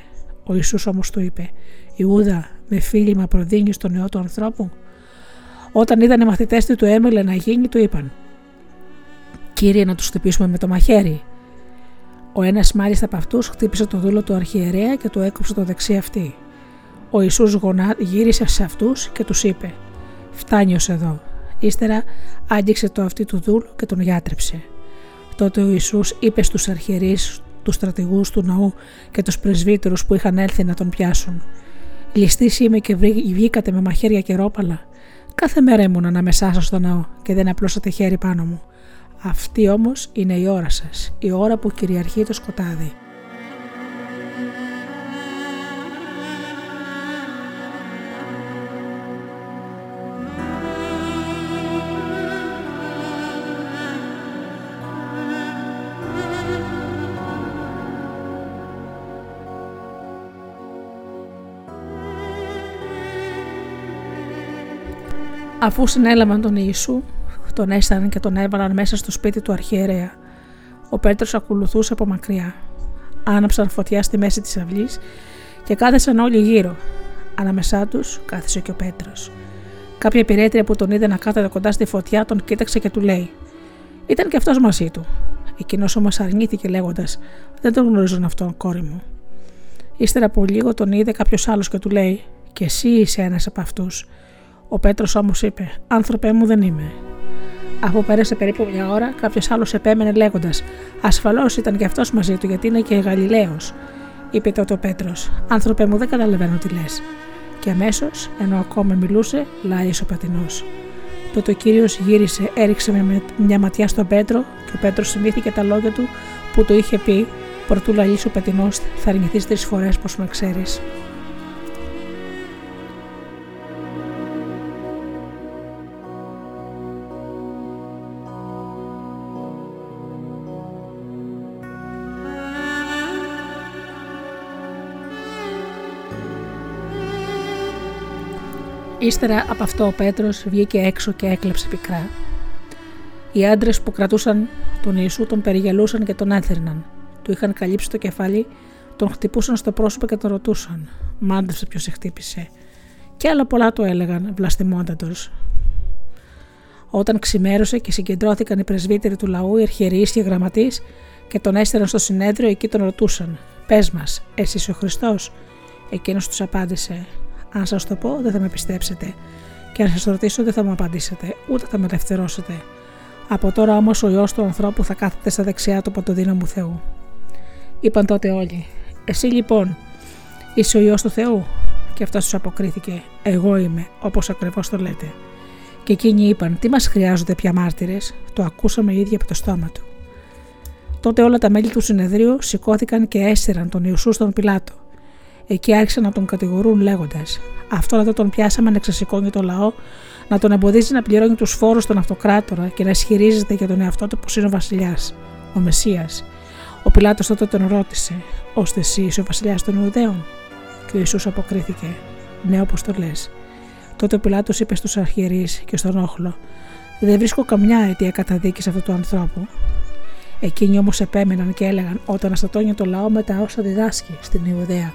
Ο Ιησούς όμως του είπε «Ιούδα, με φίλημα προδίνεις τον νεό του ανθρώπου». Όταν είδαν οι μαθητές του το έμελε να γίνει, του είπαν «Κύριε, να τους χτυπήσουμε με το μαχαίρι». Ο ένας μάλιστα από αυτούς χτύπησε το δούλο του αρχιερέα και του έκοψε το δεξί αυτή. Ο Ιησούς γονά, γύρισε σε αυτούς και τους είπε «Φτάνει ως εδώ». Ύστερα άγγιξε το αυτί του δούλου και τον γιάτρεψε. Τότε ο Ιησούς είπε στους αρχιερείς, του στρατηγού του ναού και τους πρεσβύτερους που είχαν έλθει να τον πιάσουν. Ληστής είμαι και βγήκατε με μαχαίρια και ρόπαλα. Κάθε μέρα ήμουν ανάμεσά σας στο ναό και δεν απλώσατε χέρι πάνω μου. Αυτή όμως είναι η ώρα σας, η ώρα που κυριαρχεί το σκοτάδι. Αφού συνέλαβαν τον Ιησού, τον έσταναν και τον έβαλαν μέσα στο σπίτι του αρχιερέα. Ο Πέτρος ακολουθούσε από μακριά. Άναψαν φωτιά στη μέση της αυλής και κάθεσαν όλοι γύρω. Ανάμεσά τους κάθισε και ο Πέτρος. Κάποια υπηρέτρια που τον είδε να κάθεται κοντά στη φωτιά τον κοίταξε και του λέει: Ήταν και αυτός μαζί του. Εκείνος όμως αρνήθηκε λέγοντας: Δεν τον γνωρίζουν αυτόν, κόρη μου. Ύστερα από λίγο τον είδε κάποιος άλλος και του λέει: Και εσύ είσαι ένας από αυτούς. Ο Πέτρος όμως είπε: Άνθρωπε μου δεν είμαι. Αφού πέρασε περίπου μια ώρα, κάποιος άλλος επέμενε λέγοντας: Ασφαλώς ήταν και αυτός μαζί του, γιατί είναι και Γαλιλαίος. Είπε τότε ο Πέτρος: Άνθρωπε μου, δεν καταλαβαίνω τι λες. Και αμέσως, ενώ ακόμα μιλούσε, λάισε ο πατινός. Τότε ο κύριος γύρισε, έριξε με μια ματιά στον Πέτρο και ο Πέτρος θυμήθηκε τα λόγια του που το είχε πει: Προτού λαλήσει ο πατινός, θα αρνηθεί τρεις φορές πως με ξέρεις. Ύστερα από αυτό ο Πέτρος βγήκε έξω και έκλεψε πικρά. Οι άντρες που κρατούσαν τον Ιησού τον περιγελούσαν και τον έθερναν. Του είχαν καλύψει το κεφάλι, τον χτυπούσαν στο πρόσωπο και τον ρωτούσαν. Μάντεψε ποιος σε χτύπησε. Και άλλα πολλά το έλεγαν, βλαστημόντατο. Όταν ξημέρωσε και συγκεντρώθηκαν οι πρεσβύτεροι του λαού, οι αρχιερείς και οι γραμματείς και τον έστεραν στο συνέδριο, εκεί τον ρωτούσαν. Πες μας, εσύ ο Χριστός; Εκείνος τους απάντησε: αν σας το πω, δεν θα με πιστέψετε. Και αν σας ρωτήσω, δεν θα μου απαντήσετε, ούτε θα με ελευθερώσετε. Από τώρα όμως ο ιό του ανθρώπου θα κάθεται στα δεξιά του παντοδύναμου Θεού. Είπαν τότε όλοι, Εσύ λοιπόν είσαι ο ιό του Θεού; Και αυτός τους αποκρίθηκε, Εγώ είμαι, όπως ακριβώς το λέτε. Και εκείνοι είπαν, Τι μας χρειάζονται πια μάρτυρες, το ακούσαμε ήδη από το στόμα του. Τότε όλα τα μέλη του συνεδρίου σηκώθηκαν και έσυραν τον Ιησούς στον Πιλάτο Εκεί άρχισαν να τον κατηγορούν λέγοντας: Αυτό εδώ τον πιάσαμε να ξεσηκώνει το λαό, να τον εμποδίζει να πληρώνει τους φόρους στον αυτοκράτορα και να ισχυρίζεται για τον εαυτό του πως είναι ο Βασιλιάς, ο Μεσία. Ο Πιλάτος τότε τον ρώτησε: Ώστε εσύ είσαι ο βασιλιάς των Ιουδαίων. Και ο Ιησούς αποκρίθηκε: Ναι, όπως το λες. Τότε ο Πιλάτος είπε στους αρχιερείς και στον όχλο: Δεν βρίσκω καμιά αιτία καταδίκης αυτού του ανθρώπου. Εκείνοι όμως επέμεναν και έλεγαν: Όταν αστατώνει το λαό με τα όσα διδάσκει στην Ιουδαία.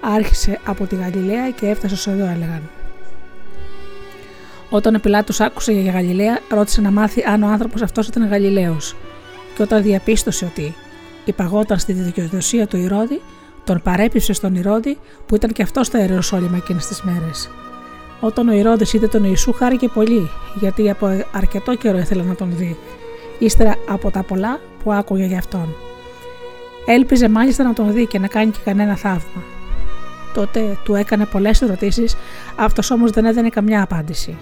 Άρχισε από τη Γαλιλαία και έφτασε ω εδώ, έλεγαν. Όταν ο Πιλάτος άκουσε για Γαλιλαία, ρώτησε να μάθει αν ο άνθρωπος αυτός ήταν Γαλιλαίος. Και όταν διαπίστωσε ότι υπαγόταν στη δικαιοδοσία του Ηρώδη, τον παρέπιψε στον Ηρώδη που ήταν και αυτός στα Ιεροσόλυμα εκείνες τις μέρες. Όταν ο Ηρώδης είδε τον Ιησού, χάρηκε πολύ, γιατί από αρκετό καιρό ήθελε να τον δει, ύστερα από τα πολλά που άκουγε για αυτόν. Έλπιζε μάλιστα να τον δει και να κάνει και κανένα θαύμα. Τότε του έκανε πολλές ερωτήσεις, αυτός όμως δεν έδινε καμιά απάντηση.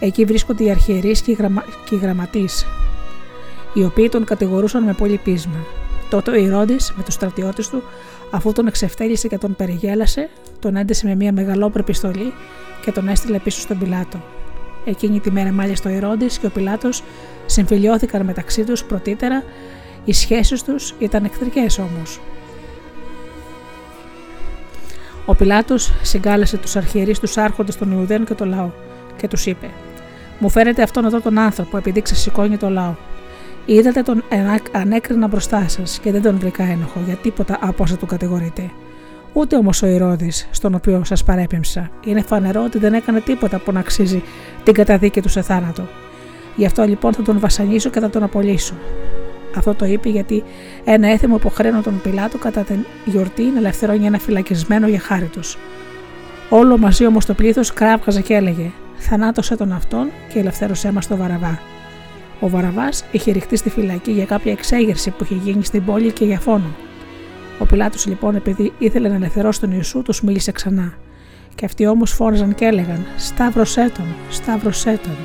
Εκεί βρίσκονται οι αρχιερείς και οι, γραμμα... και οι γραμματείς, οι οποίοι τον κατηγορούσαν με πολύ πείσμα. Τότε ο Ηρώδης με τους στρατιώτες του, αφού τον εξευτέλισε και τον περιγέλασε, τον έντεσε με μια μεγαλόπρεπη στολή και τον έστειλε πίσω στον Πιλάτο. Εκείνη τη μέρα μάλιστα ο Ηρώδης και ο Πιλάτος συμφιλιώθηκαν μεταξύ τους πρωτήτερα, οι σχέσεις τους ήταν εχθρικές όμως. Ο Πιλάτος συγκάλεσε τους αρχιερείς, τους άρχοντες των Ιουδαίων και το λαό και τους είπε: Μου φέρετε αυτόν εδώ τον άνθρωπο, επειδή ξεσηκώνει το λαό. Είδατε τον ανέκρινα μπροστά σας και δεν τον βρήκα ένοχο για τίποτα από όσα του κατηγορείτε. Ούτε όμως ο Ηρώδης, στον οποίο σας παρέπεμψα. Είναι φανερό ότι δεν έκανε τίποτα που να αξίζει την καταδίκη του σε θάνατο. Γι' αυτό λοιπόν θα τον βασανίσω και θα τον απολύσω. Αυτό το είπε γιατί ένα έθιμο υποχρέωνε τον Πιλάτο κατά την γιορτή να ελευθερώνει ένα φυλακισμένο για χάρη τους. Όλο μαζί όμως το πλήθος κράβγαζε και έλεγε: Θανάτωσε τον αυτόν και ελευθέρωσέ μας τον Βαραβά. Ο Βαραβάς είχε ρηχτεί στη φυλακή για κάποια εξέγερση που είχε γίνει στην πόλη και για φόνο. Ο Πιλάτος λοιπόν, επειδή ήθελε να ελευθερώσει τον Ιησού, τους μίλησε ξανά. Και αυτοί όμως φόραζαν και έλεγαν: Σταύρωσέ τον, σταύρωσέ τον.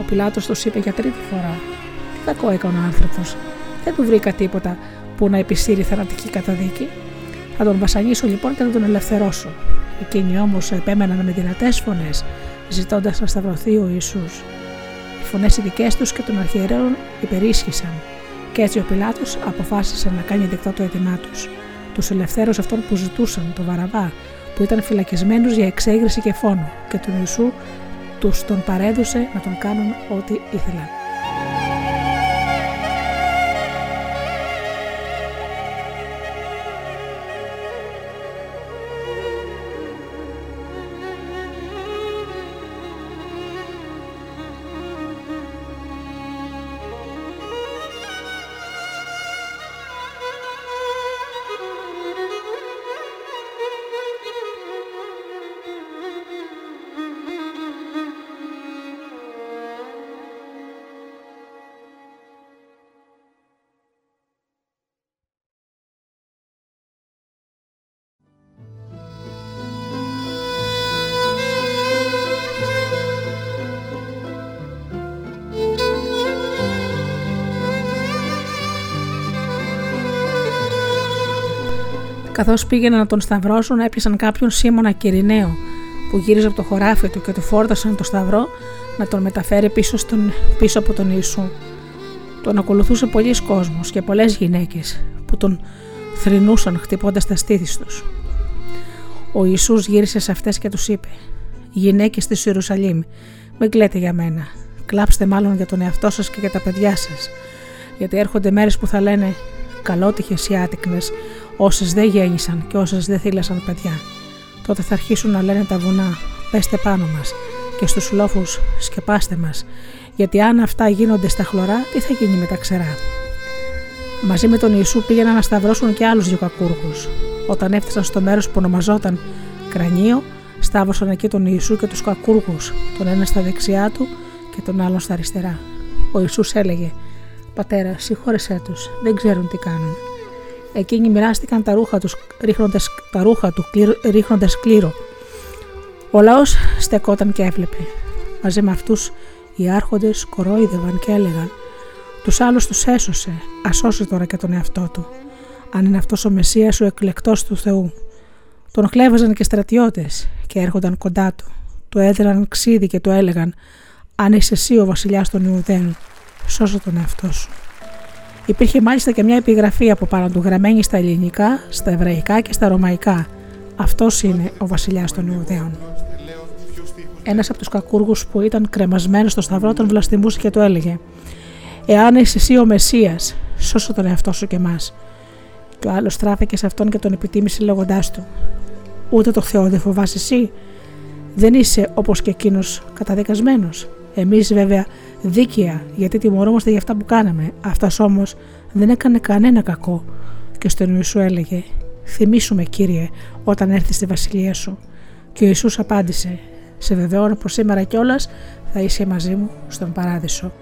Ο Πιλάτος τους είπε για τρίτη φορά: Τι κακό έκανε ο άνθρωπος. Δεν του βρήκα τίποτα που να επισύρει θανατική καταδίκη. Θα τον βασανίσω λοιπόν και θα τον ελευθερώσω. Εκείνοι όμως επέμεναν με δυνατές φωνές, ζητώντας να σταυρωθεί ο Ιησούς. Οι φωνές οι δικές τους και των αρχιερέων υπερίσχυσαν, και έτσι ο Πιλάτος αποφάσισε να κάνει δεκτό το αίτημά τους. Τους ελευθέρωσε αυτών που ζητούσαν, τον Βαραβά, που ήταν φυλακισμένου για εξέγερση και φόνο, και τον Ιησού τους τον παρέδωσε να τον κάνουν ό,τι ήθελαν. Καθώς πήγαιναν να τον σταυρώσουν, έπιασαν κάποιον Σίμωνα Κυριναίο που γύριζε από το χωράφι του και του φόρτασαν το σταυρό να τον μεταφέρει πίσω, στον, πίσω από τον Ιησού. Τον ακολουθούσε πολλοί κόσμος και πολλές γυναίκες που τον θρυνούσαν χτυπώντας τα στήθη τους. Ο Ιησούς γύρισε σε αυτές και τους είπε: Γυναίκες της Ιερουσαλήμ, μην κλαίτε για μένα. Κλάψτε μάλλον για τον εαυτό σας και για τα παιδιά σας. Γιατί έρχονται μέρες που θα λένε: Καλότυχες οι άτεκνε, όσες δεν γέννησαν και όσες δεν θύλασαν παιδιά. Τότε θα αρχίσουν να λένε τα βουνά: Πέστε πάνω μας και στους λόφους σκεπάστε μας, γιατί αν αυτά γίνονται στα χλωρά, τι θα γίνει με τα ξερά. Μαζί με τον Ιησού πήγαιναν να σταυρώσουν και άλλους δύο κακούργου. Όταν έφτασαν στο μέρος που ονομαζόταν Κρανίο, σταύρωσαν εκεί τον Ιησού και τους κακούργους, τον ένα στα δεξιά του και τον άλλον στα αριστερά. Ο Ιησούς έλεγε: Πατέρα, συγχώρεσέ τους, δεν ξέρουν τι κάνουν. Εκείνοι μοιράστηκαν τα ρούχα, τους, ρίχνοντας, τα ρούχα του ρίχνοντας κλήρο. Ο λαός στεκόταν και έβλεπε. Μαζί με αυτούς οι άρχοντες κορόιδευαν και έλεγαν «Τους άλλους τους έσωσε, ας τώρα και τον εαυτό του. Αν είναι αυτός ο Μεσσίας ο εκλεκτός του Θεού». Τον χλέβαζαν και στρατιώτες και έρχονταν κοντά του. Του έδραν ξύδι και του έλεγαν «Αν είσαι εσύ ο βασιλιάς των Ιουδαίων, σώσε τον εαυτό σου». Υπήρχε μάλιστα και μια επιγραφή από πάνω του γραμμένη στα ελληνικά, στα εβραϊκά και στα ρωμαϊκά. Αυτός είναι ο βασιλιάς των Ιουδαίων. Ένας από τους κακούργους που ήταν κρεμασμένος στο σταυρό τον βλαστημούσε και του έλεγε: Εάν είσαι εσύ ο Μεσία, σώσω τον εαυτό σου και εμάς. Και ο άλλος στράφηκε σε αυτόν και τον επιτίμησε λέγοντάς του: Ούτε το Θεό δεν φοβάσαι εσύ. Δεν είσαι όπως και εκείνος καταδικασμένος. Εμείς βέβαια δίκαια, γιατί τιμωρούμαστε για αυτά που κάναμε. Αυτάς όμως δεν έκανε κανένα κακό. Και στον Ιησού έλεγε: Θυμήσου κύριε, όταν έρθεις στη βασιλεία σου. Και ο Ιησούς απάντησε: Σε βεβαιώνω πως σήμερα κιόλας θα είσαι μαζί μου στον παράδεισο.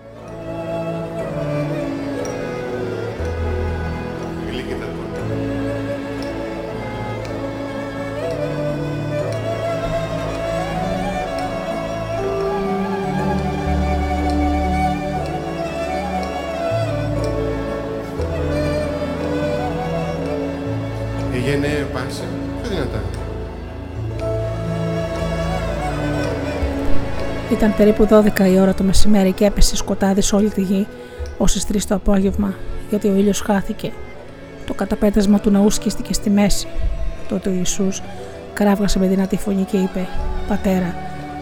Περίπου 12 η ώρα το μεσημέρι και έπεσε σκοτάδι σε όλη τη γη ω τι 3 το απόγευμα, γιατί ο ήλιος χάθηκε. Το καταπέτασμα του ναού σκίστηκε στη μέση. Τότε ο Ιησούς κράβγασε με δυνατή φωνή και είπε: Πατέρα,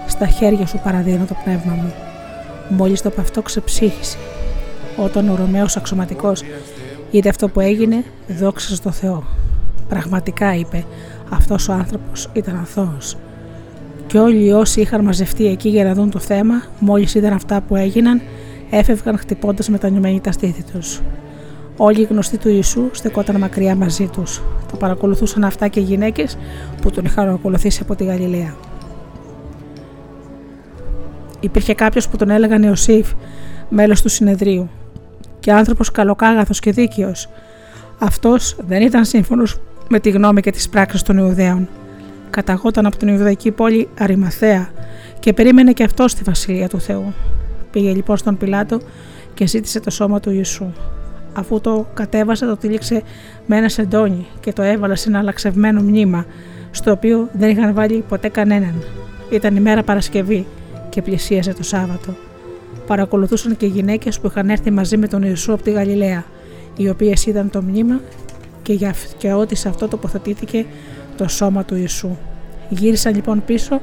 στα χέρια σου παραδίνω το πνεύμα μου. Μόλις το αυτό ξεψύχησε. Όταν ο Ρωμαίος αξιωματικός είδε αυτό που έγινε, δόξα στο Θεό. Πραγματικά είπε, αυτός ο άνθρωπος ήταν αθώος και όλοι όσοι είχαν μαζευτεί εκεί για να δουν το θέμα, μόλις είδαν αυτά που έγιναν, έφευγαν χτυπώντας μετανιωμένοι τα στήθη τους. Όλοι οι γνωστοί του Ιησού στεκόταν μακριά μαζί τους. Τα παρακολουθούσαν αυτά και οι γυναίκες που τον είχαν ακολουθήσει από τη Γαλιλαία. Υπήρχε κάποιος που τον έλεγαν Ιωσήφ, μέλος του συνεδρίου, και άνθρωπος καλοκάγαθος και δίκαιος. Αυτός δεν ήταν σύμφωνος με τη γνώμη και τις πράξεις των Ιουδαίων καταγόταν από την Ιουδαϊκή πόλη Αριμαθέα και περίμενε και αυτό στη βασιλεία του Θεού. Πήγε λοιπόν στον Πιλάτο και ζήτησε το σώμα του Ιησού. Αφού το κατέβασε, το τύλιξε με ένα σεντόνι και το έβαλε σε ένα αλλαξευμένο μνήμα, στο οποίο δεν είχαν βάλει ποτέ κανέναν. Ήταν η μέρα Παρασκευή και πλησίαζε το Σάββατο. Παρακολουθούσαν και οι γυναίκες που είχαν έρθει μαζί με τον Ιησού από τη Γαλιλαία, οι οποίες είδαν το μνήμα και, για, και ότι σε αυτό τοποθετήθηκε το σώμα του Ιησού. Γύρισαν λοιπόν πίσω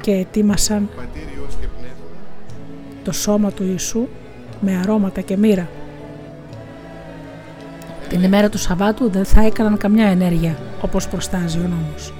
και ετοίμασαν το σώμα του Ιησού με αρώματα και μοίρα. Την ημέρα του Σαββάτου δεν θα έκαναν καμιά ενέργεια όπως προστάζει ο νόμος.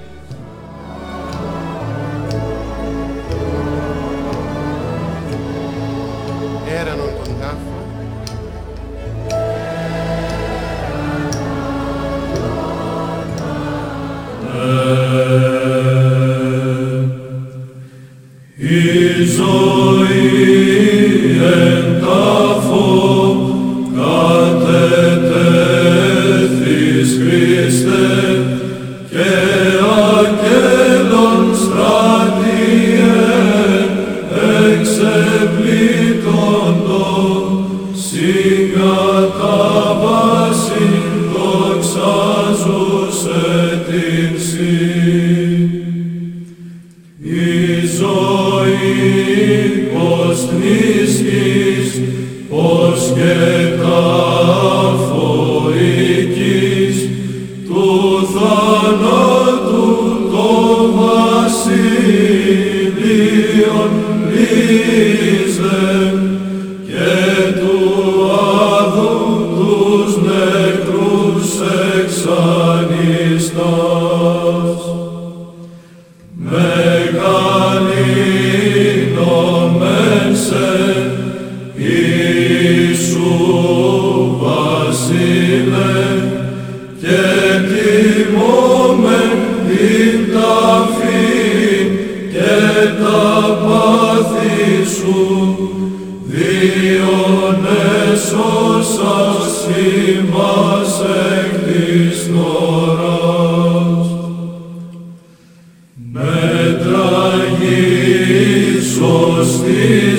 Εκμήματον του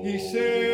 He said.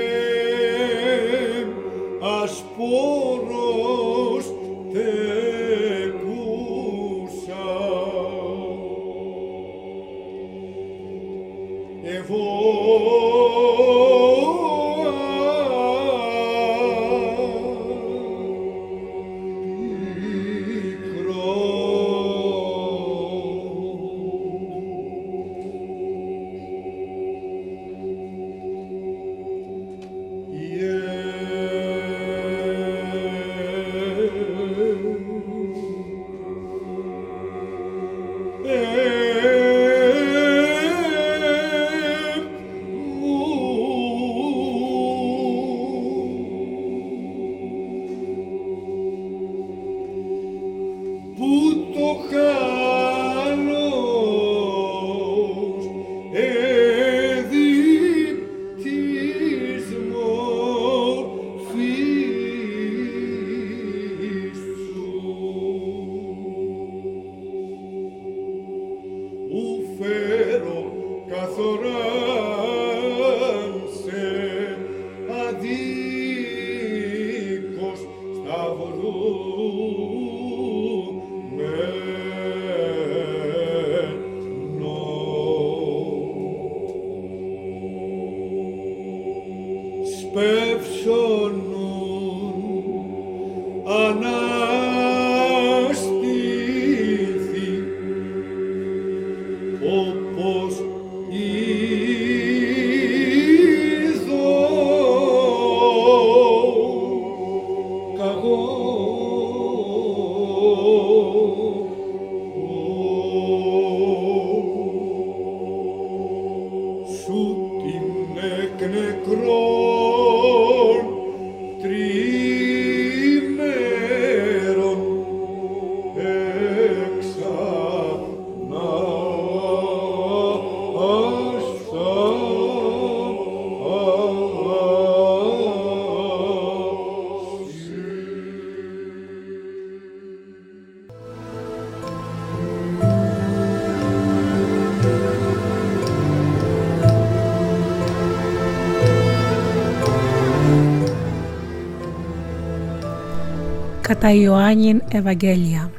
Τα Ιωάννην Ευαγγέλια.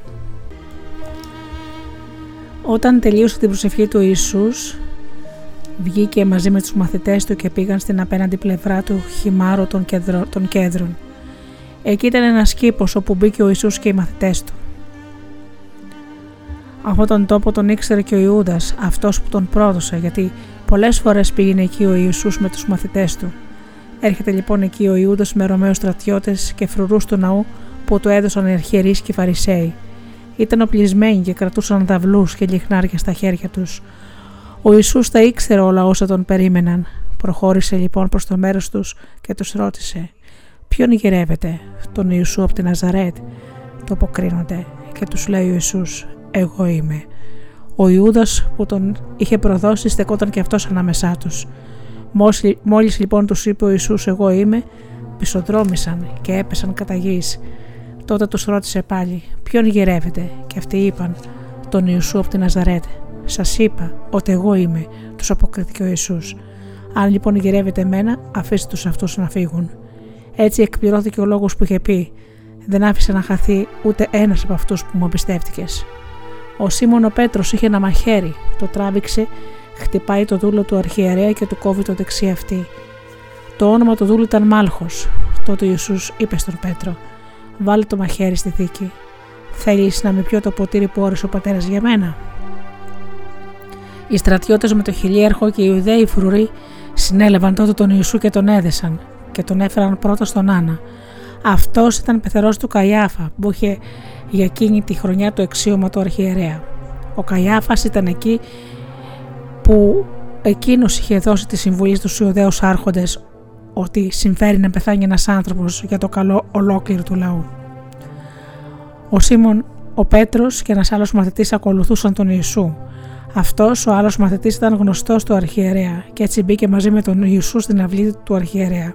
Όταν τελείωσε την προσευχή του Ιησούς, βγήκε μαζί με τους μαθητές του και πήγαν στην απέναντι πλευρά του χυμάρου των, των κέντρων. Εκεί ήταν ένας κήπος όπου μπήκε ο Ιησούς και οι μαθητές του. Αυτόν τον τόπο τον ήξερε και ο Ιούδας, αυτός που τον πρόδωσε, γιατί πολλές φορές πήγαινε εκεί ο Ιησούς με τους μαθητές του. Έρχεται λοιπόν εκεί ο Ιούδας με Ρωμαίους στρατιώτες και φρουρούς του ναού που του έδωσαν οι αρχιερείς και οι φαρισαίοι. Ήταν οπλισμένοι και κρατούσαν δαυλούς και λιχνάρια στα χέρια τους. Ο Ιησούς τα ήξερε όλα όσα τον περίμεναν. Προχώρησε λοιπόν προς το μέρος τους και τους ρώτησε «Ποιον γυρεύετε, τον Ιησού από την Ναζαρέτ» το αποκρίνονται και τους λέει ο Ιησούς «Εγώ είμαι». Ο Ιούδας που τον είχε προδώσει στεκόταν και αυτός ανάμεσά τους. Μόλις λοιπόν τους είπε ο Ιησούς «Εγώ είμαι», πισοδρόμησαν και έπεσαν κατά γης Τότε τους ρώτησε πάλι: Ποιον γυρεύετε, και αυτοί είπαν: Τον Ιησού από την Ναζαρέτ. Σας είπα ότι εγώ είμαι, τους αποκρίθηκε ο Ιησούς. Αν λοιπόν γυρεύετε εμένα, αφήστε τους αυτούς να φύγουν. Έτσι εκπληρώθηκε ο λόγος που είχε πει: Δεν άφησε να χαθεί ούτε ένας από αυτούς που μου εμπιστεύτηκες. Ο Σίμων ο Πέτρος είχε ένα μαχαίρι, το τράβηξε, χτυπάει το δούλο του αρχιερέα και του κόβει το δεξί αυτή. Το όνομα του δούλου ήταν Μάλχος. Τότε ο Ιησούς είπε στον Πέτρο: Βάλε το μαχαίρι στη θήκη. Θέλεις να με πιω το ποτήρι που όρισε ο πατέρας για μένα; Οι στρατιώτες με το χιλιέρχο και οι Ιουδαίοι φρουροί συνέλαβαν τότε τον Ιησού και τον έδεσαν και τον έφεραν πρώτα στον Άννα. Αυτός ήταν πεθερός του Καϊάφα που είχε για εκείνη τη χρονιά το αξίωμα του αρχιερέα. Ο Καϊάφας ήταν εκεί που εκείνος είχε δώσει τη συμβουλή στους Ιουδαίους άρχοντες ότι συμφέρει να πεθάνει ένας άνθρωπος για το καλό ολόκληρο του λαού. Ο Σίμων, ο Πέτρος και ένας άλλος μαθητής ακολουθούσαν τον Ιησού. Αυτός ο άλλος μαθητής ήταν γνωστός του αρχιερέα και έτσι μπήκε μαζί με τον Ιησού στην αυλή του αρχιερέα.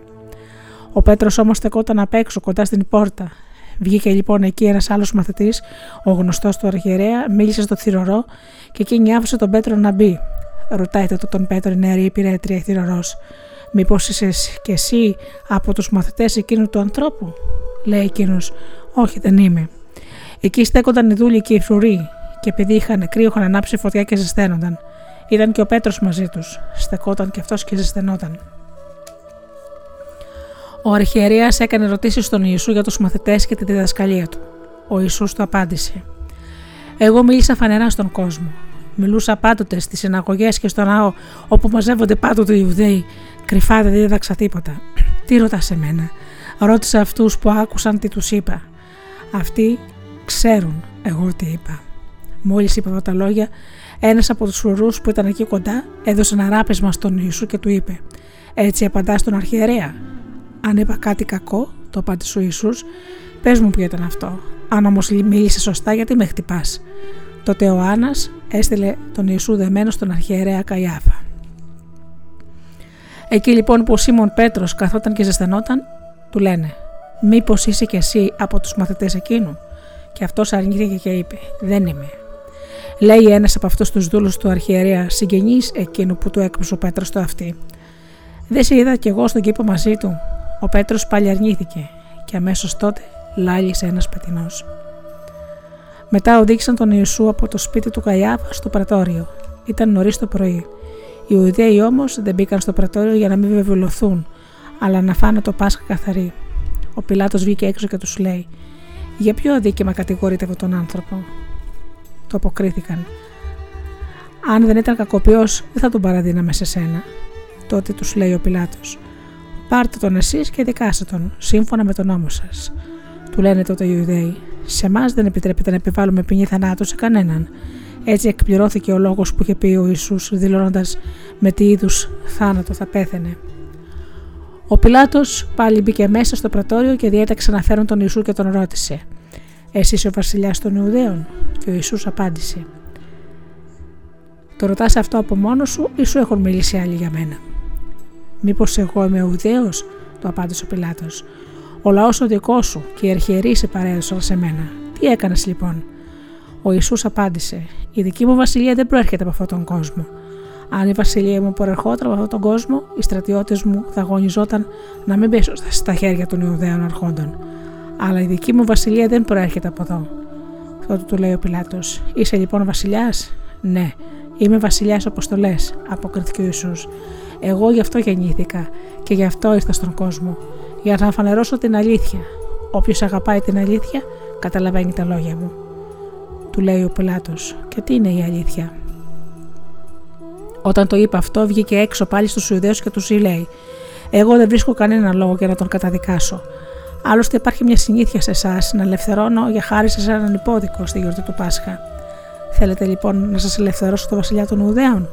Ο Πέτρος όμως στεκόταν απ' έξω κοντά στην πόρτα. Βγήκε λοιπόν εκεί ένας άλλος μαθητής, ο γνωστός του αρχιερέα, μίλησε στο θηρορό και εκείνη άφησε τον Πέτρο να μπει. Ρωτάει τότε τον Πέτρο η νεαρή υπηρέτρια θηρορός. Μήπως είσαι κι εσύ από τους μαθητές εκείνου του ανθρώπου, λέει εκείνος. Όχι, δεν είμαι. Εκεί στέκονταν οι δούλοι και οι φρουροί, και επειδή είχαν κρύο, είχαν ανάψει φωτιά και ζεσταίνονταν. Ήταν και ο Πέτρος μαζί τους. Στεκόταν και αυτός και ζεσθενόταν. Ο αρχιερέας έκανε ερωτήσεις στον Ιησού για τους μαθητές και τη διδασκαλία του. Ο Ιησούς του απάντησε: Εγώ μίλησα φανερά στον κόσμο. Μιλούσα πάντοτε στις συναγωγές και στο ναό, όπου μαζεύονται πάντοτε οι Ιουδαίοι. Κρυφά δεν δίδαξα τίποτα. Τι ρωτάς σε μένα. Ρώτησα αυτούς που άκουσαν τι τους είπα. Αυτοί ξέρουν εγώ τι είπα. Μόλις είπα αυτά τα λόγια, ένας από τους φρουρού που ήταν εκεί κοντά έδωσε ένα ράπεσμα στον Ιησού και του είπε: Έτσι απαντάς στον αρχιερέα. Αν είπα κάτι κακό, το απάντησε ο Ιησούς, πες μου ποιο ήταν αυτό. Αν όμως μίλησες σωστά, γιατί με χτυπάς. Τότε ο Άννα έστειλε τον Ιησού δεμένο στον αρχιερέα Καϊάφα. Εκεί λοιπόν που ο Σίμων Πέτρος καθόταν και ζεσθενόταν, του λένε: Μήπως είσαι κι εσύ από τους μαθητές εκείνου; Και αυτός αρνήθηκε και είπε: Δεν είμαι. Λέει ένας από αυτούς τους δούλους του αρχιερέα, συγγενή εκείνου που του έκρουσε ο Πέτρος το αυτή. Δεν σε είδα κι εγώ στον κήπο μαζί του. Ο Πέτρος πάλι αρνήθηκε και αμέσως τότε λάλησε ένας πετεινός. Μετά οδήγησαν τον Ιησού από το σπίτι του Καϊάβα στο πρατόριο. Ήταν νωρίς το πρωί. Οι Ιουδαίοι όμως δεν μπήκαν στο πρατόριο για να μην βεβαιωθούν, αλλά να φάνε το Πάσχα καθαρή. Ο Πιλάτος βγήκε έξω και τους λέει: Για ποιο αδίκημα κατηγορείτε αυτόν τον άνθρωπο; Το αποκρίθηκαν. Αν δεν ήταν κακοποιός, δεν θα τον παραδίναμε σε σένα. Τότε τους λέει ο Πιλάτος: Πάρτε τον εσείς και δικάστε τον, σύμφωνα με τον νόμο σας. Του λένε τότε οι Ιουδαίοι: Σε εμά δεν επιτρέπεται να επιβάλλουμε ποινή θανάτου σε κανέναν. Έτσι εκπληρώθηκε ο λόγος που είχε πει ο Ιησούς δηλώνοντας με τι είδους θάνατο θα πέθαινε. Ο Πιλάτος πάλι μπήκε μέσα στο πρατόριο και διέταξε να φέρουν τον Ιησού και τον ρώτησε: Εσύ είσαι ο βασιλιάς των Ιουδαίων, και ο Ιησούς απάντησε: Το ρωτάς αυτό από μόνος σου ή σου έχουν μιλήσει άλλοι για μένα; Μήπως εγώ είμαι Ιουδαίος, το απάντησε ο Πιλάτος. Ο λαός ο δικός σου και οι αρχιερείς σε παρέδωσαν σε μένα. Τι έκανες λοιπόν; Ο Ιησούς απάντησε: Η δική μου βασιλεία δεν προέρχεται από αυτόν τον κόσμο. Αν η βασιλεία μου προερχόταν από αυτόν τον κόσμο, οι στρατιώτες μου θα αγωνιζόταν να μην πέσω στα χέρια των Ιουδαίων αρχόντων. Αλλά η δική μου βασιλεία δεν προέρχεται από εδώ. Τότε του λέει ο Πιλάτος: Είσαι λοιπόν βασιλιάς; Ναι, είμαι βασιλιάς όπω το λε, αποκρίθηκε ο Ιησούς. Εγώ γι' αυτό γεννήθηκα και γι' αυτό ήρθα στον κόσμο, για να φανερώσω την αλήθεια. Όποιος αγαπάει την αλήθεια, καταλαβαίνει τα λόγια μου. Του λέει ο Πιλάτο, και τι είναι η αλήθεια; Όταν το είπε αυτό, βγήκε έξω πάλι στους Ιουδαίου και τους λέει: Εγώ δεν βρίσκω κανένα λόγο για να τον καταδικάσω. Άλλωστε, υπάρχει μια συνήθεια σε εσάς να ελευθερώνω για χάρη σε έναν υπόδικο στη γιορτή του Πάσχα. Θέλετε λοιπόν να σας ελευθερώσω το βασιλιά των Ιουδαίων;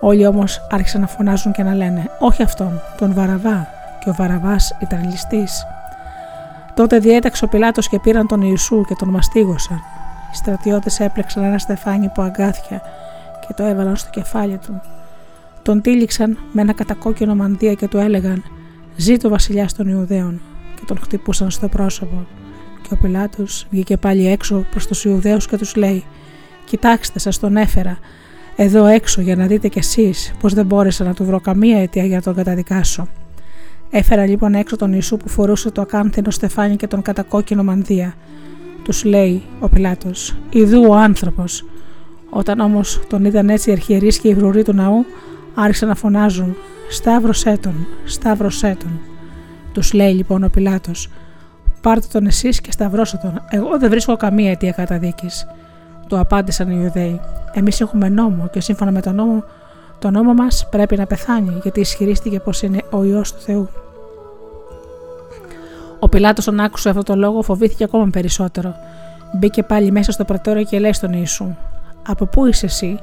Όλοι όμως άρχισαν να φωνάζουν και να λένε: Όχι αυτόν, τον Βαραβά. Και ο Βαραβάς ήταν ληστής. Τότε διέταξε ο Πιλάτος και πήραν τον Ιησού και τον μαστίγωσαν. Οι στρατιώτες έπλεξαν ένα στεφάνι που αγκάθια και το έβαλαν στο κεφάλι του. Τον τύλιξαν με ένα κατακόκκινο μανδύα και του έλεγαν: Ζήτω ο βασιλιά των Ιουδαίων. Και τον χτυπούσαν στο πρόσωπο. Και ο Πιλάτος βγήκε πάλι έξω προς τους Ιουδαίους και τους λέει: Κοιτάξτε, σας τον έφερα εδώ έξω για να δείτε κι εσείς πως δεν μπόρεσα να του βρω καμία αιτία για να τον καταδικάσω. Έφερα λοιπόν έξω τον Ιησού που φορούσε το ακάνθινο στεφάνι και τον κατακόκκινο μανδύα. Τους λέει ο Πιλάτος: Ιδού ο άνθρωπος. Όταν όμως τον είδαν έτσι οι αρχιερείς και οι βρουροί του ναού, άρχισαν να φωνάζουν: Σταύρωσέ τον, σταύρωσέ τον. Τους λέει λοιπόν ο Πιλάτος: Πάρτε τον εσείς και σταυρώστε τον. Εγώ δεν βρίσκω καμία αιτία καταδίκης. Του απάντησαν οι Ιουδαίοι. Εμείς έχουμε νόμο και σύμφωνα με τον νόμο, το νόμο μας πρέπει να πεθάνει γιατί ισχυρίστηκε πως είναι ο ιό του Θεού. Ο Πιλάτος, όταν άκουσε αυτό το λόγο, φοβήθηκε ακόμα περισσότερο. Μπήκε πάλι μέσα στο πρατόριο και λέει στον Ιησού: Από πού είσαι εσύ,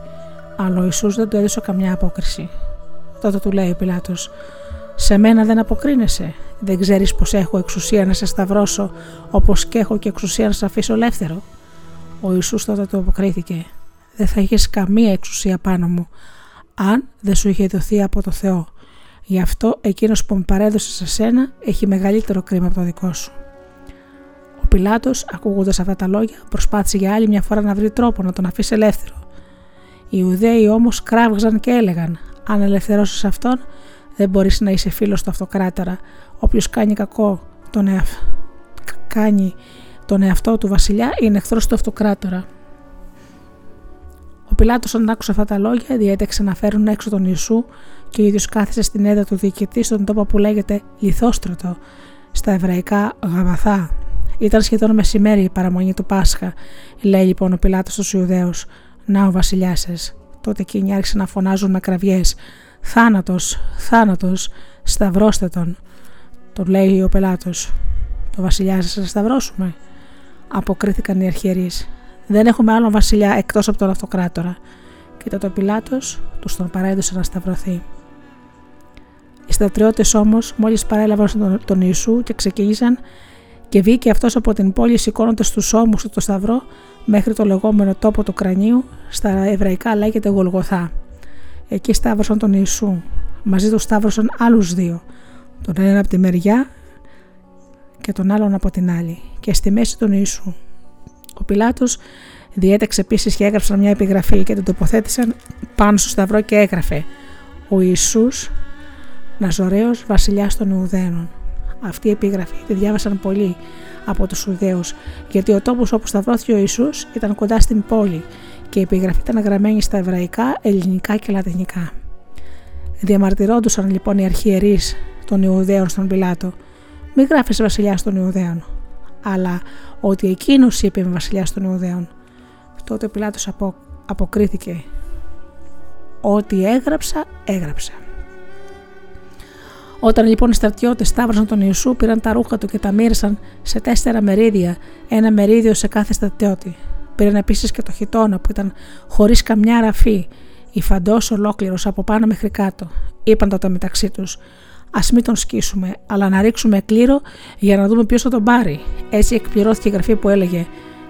αλλά ο Ιησούς δεν του έδωσε καμιά απόκριση. Τότε του λέει ο Πιλάτος: Σε μένα δεν αποκρίνεσαι. Δεν ξέρεις πως έχω εξουσία να σε σταυρώσω, όπως και έχω και εξουσία να σε αφήσω ελεύθερο. Ο Ιησούς τότε του αποκρίθηκε: Δεν θα είχες καμία εξουσία πάνω μου, αν δεν σου είχε δοθεί από το Θεό. Γι' αυτό εκείνος που με παρέδωσε σε σένα έχει μεγαλύτερο κρίμα από το δικό σου. Ο Πιλάτος, ακούγοντας αυτά τα λόγια, προσπάθησε για άλλη μια φορά να βρει τρόπο να τον αφήσει ελεύθερο. Οι Ιουδαίοι όμως κράβγαζαν και έλεγαν: Αν ελευθερώσεις αυτόν, δεν μπορείς να είσαι φίλος του αυτοκράτορα. Όποιος κάνει κακό τον, εαυτό κάνει τον εαυτό του βασιλιά είναι εχθρός του αυτοκράτορα. Ο Πιλάτος, όταν άκουσε αυτά τα λόγια, διέταξε να φέρουν έξω τον Ιησού και ο ίδιος κάθισε στην έδρα του διοικητή στον τόπο που λέγεται Λιθόστρωτο, στα εβραϊκά Γαβαθά. Ήταν σχεδόν μεσημέρι η παραμονή του Πάσχα, λέει λοιπόν ο Πιλάτος στους Ιουδαίους: Να ο βασιλιάς σας. Τότε εκείνοι άρχισαν να φωνάζουν με κραυγές: Θάνατος, θάνατος, σταυρώστε τον. Τον λέει ο Πιλάτος: Το βασιλιά σας να σταυρώσουμε. Αποκρίθηκαν οι αρχιερείς. Δεν έχουμε άλλον βασιλιά εκτός από τον αυτοκράτορα. Και τότε ο Πιλάτος τους τον παρέδωσε να σταυρωθεί. Οι στρατιώτε όμως, μόλις παρέλαβαν τον, τον Ιησού και ξεκίνησαν και βγήκε αυτός από την πόλη σηκώνοντας τους ώμους του το σταυρό μέχρι το λεγόμενο τόπο του κρανίου, στα εβραϊκά λέγεται Γολγοθά. Εκεί σταύρωσαν τον Ιησού. Μαζί τους σταύρωσαν άλλους δύο. Τον ένα από τη μεριά και τον άλλον από την άλλη. Και στη μέση τον Ιησού. Ο Πιλάτος διέταξε επίσης και έγραψαν μια επιγραφή και την τοποθέτησαν πάνω στο σταυρό και έγραφε «Ο Ιησούς Ναζωραίος βασιλιάς των Ιουδαίων». Αυτή η επίγραφη τη διάβασαν πολλοί από τους Ιουδαίους γιατί ο τόπος όπου σταυρώθηκε ο Ιησούς ήταν κοντά στην πόλη και η επιγραφή ήταν γραμμένη στα εβραϊκά, ελληνικά και λατινικά. Διαμαρτυρόντουσαν λοιπόν οι αρχιερείς των Ιουδαίων στον Πιλάτο «Μη γράφεις βασιλιάς των Ιουδαίων» αλλά ότι εκείνος είπε με βασιλιά των Ιουδαίων. Τότε ο Πιλάτος απο, αποκρίθηκε «Ό,τι έγραψα, έγραψα». Όταν λοιπόν οι στρατιώτες σταύρωσαν τον Ιησού, πήραν τα ρούχα του και τα μοίρασαν σε τέσσερα μερίδια, ένα μερίδιο σε κάθε στρατιώτη. Πήραν επίσης και το χιτόνα που ήταν χωρίς καμιά ραφή, υφαντός ολόκληρος από πάνω μέχρι κάτω. Είπαν τότε μεταξύ τους: Α μην τον σκίσουμε, αλλά να ρίξουμε κλήρο για να δούμε ποιος θα τον πάρει. Έτσι εκπληρώθηκε η γραφή που έλεγε: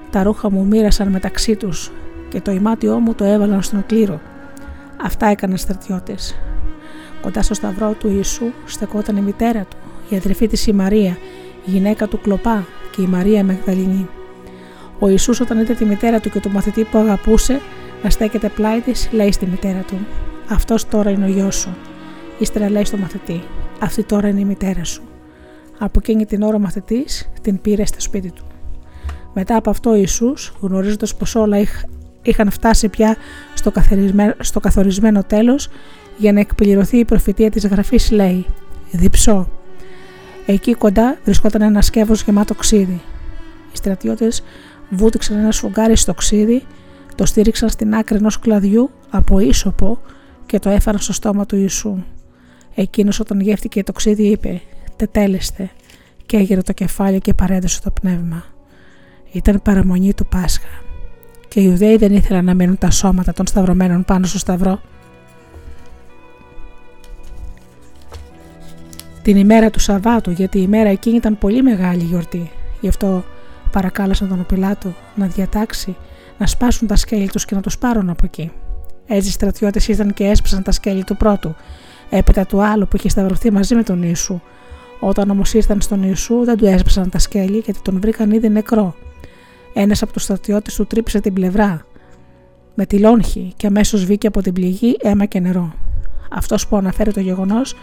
Τα ρούχα μου μοίρασαν μεταξύ τους και το ημάτιό μου το έβαλαν στον κλήρο. Αυτά έκαναν στρατιώτες. Κοντά στο σταυρό του Ιησού στεκόταν η μητέρα του, η αδερφή της η Μαρία, η γυναίκα του Κλοπά και η Μαρία Μεγδαληνή. Ο Ιησούς όταν είδε τη μητέρα του και τον μαθητή που αγαπούσε να στέκεται πλάι της, λέει στη μητέρα του: Αυτός τώρα είναι ο γιος σου. Ύστερα λέει στο μαθητή: Αυτή τώρα είναι η μητέρα σου. Από εκείνη την ώρα ο μαθητής την πήρε στο σπίτι του. Μετά από αυτό ο Ιησούς, γνωρίζοντας πως όλα είχαν φτάσει πια στο, στο καθορισμένο τέλος, για να εκπληρωθεί η προφητεία της γραφής, λέει: Διψώ. Εκεί κοντά βρισκόταν ένας σκεύος γεμάτο ξύδι. Οι στρατιώτες βούτυξαν ένα σφουγγάρι στο ξύδι, το στήριξαν στην άκρη ενός κλαδιού από ίσοπο και το έφεραν στο στόμα του Ιησού. Εκείνος όταν γεύτηκε το ξύδι είπε «Τετέλεστε» και έγειρε το κεφάλι και παρέδωσε το πνεύμα. Ήταν παραμονή του Πάσχα και οι Ιουδαίοι δεν ήθελαν να μείνουν τα σώματα των σταυρωμένων πάνω στο σταυρό. Την ημέρα του Σαββάτου, γιατί η ημέρα εκείνη ήταν πολύ μεγάλη γιορτή. Γι' αυτό παρακάλεσαν τον Πιλάτο να διατάξει να σπάσουν τα σκέλη τους και να τους πάρουν από εκεί. Έτσι οι στρατιώτες ήταν και έσπασαν τα σκέλη του πρώτου έπειτα του άλλου που είχε σταυρωθεί μαζί με τον Ιησού. Όταν όμως ήρθαν στον Ιησού, δεν του έσπασαν τα σκέλη γιατί τον βρήκαν ήδη νεκρό. Ένας από τους στρατιώτες του τρύπησε την πλευρά. με τη λόγχη και αμέσως βγήκε από την πληγή αίμα και νερό. Αυτός που αναφέρει το γεγονός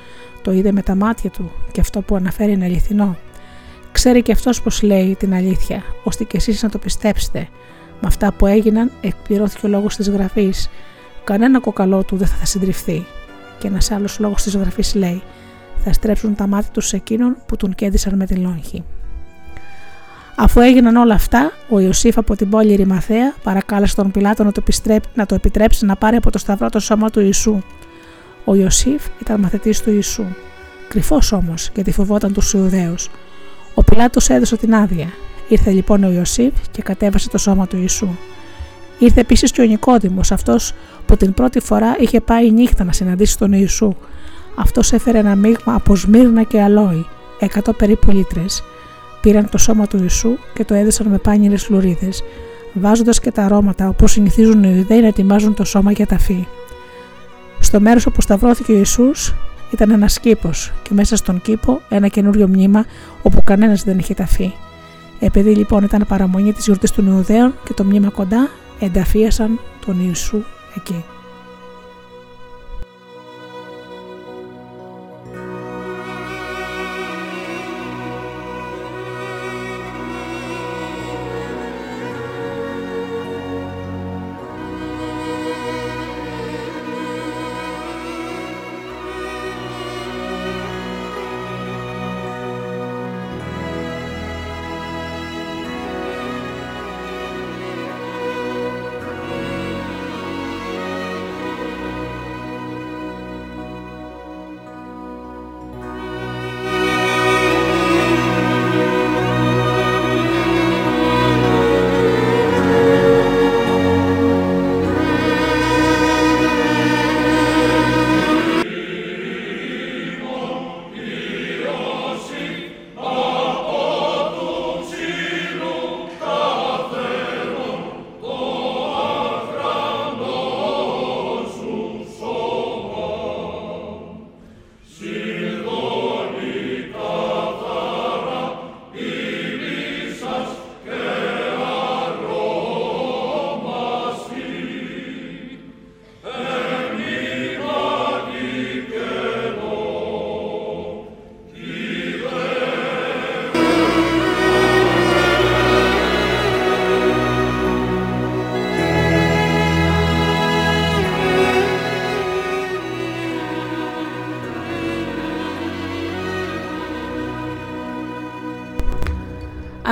το είδε με τα μάτια του και αυτό που αναφέρει είναι αληθινό. Ξέρει και αυτός πως λέει την αλήθεια, ώστε και εσείς να το πιστέψετε. Με αυτά που έγιναν, εκπληρώθηκε ο λόγος της γραφής. Κανένα κοκαλό του δεν θα συντριφθεί. Και ένας άλλος λόγος της γραφή λέει: Θα στρέψουν τα μάτια τους σε εκείνον που τον κέντησαν με τη λόγχη. Αφού έγιναν όλα αυτά, ο Ιωσήφ από την πόλη Ρημαθέα παρακάλεσε τον Πιλάτο να το, να το επιτρέψει να πάρει από το σταυρό το σώμα του Ιησού. Ο Ιωσήφ ήταν μαθητής του Ιησού. Κρυφός όμως, γιατί φοβόταν τους Ιουδαίους. Ο Πιλάτος έδωσε την άδεια. Ήρθε λοιπόν ο Ιωσήφ και κατέβασε το σώμα του Ιησού. Ήρθε επίσης και ο Νικόδημος, αυτός που την πρώτη φορά είχε πάει νύχτα να συναντήσει τον Ιησού. Αυτός έφερε ένα μείγμα από σμύρνα και αλόη, 100 περίπου λίτρες. Πήραν το σώμα του Ιησού και το έδεσαν με πάνιρες λουρίδες, βάζοντας και τα αρώματα όπως συνηθίζουν οι Ιουδαίοι να ετοιμάζουν το σώμα για ταφή. Στο μέρος όπου σταυρώθηκε ο Ιησούς ήταν ένας κήπος και μέσα στον κήπο ένα καινούριο μνήμα όπου κανένας δεν είχε ταφεί. Επειδή λοιπόν ήταν παραμονή της γιορτής των Ιουδαίων και το μνήμα κοντά, ενταφίασαν τον Ιησού εκεί.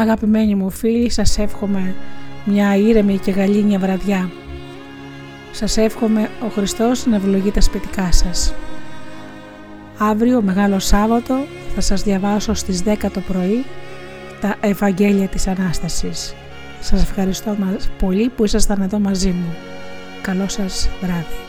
Αγαπημένοι μου φίλοι, σας εύχομαι μια ήρεμη και γαλήνια βραδιά. Σας εύχομαι ο Χριστός να ευλογεί τα σπιτικά σας. Αύριο, Μεγάλο Σάββατο, θα σας διαβάσω στις 10 το πρωί τα Ευαγγέλια της Ανάστασης. Σας ευχαριστώ πολύ που ήσασταν εδώ μαζί μου. Καλό σας βράδυ.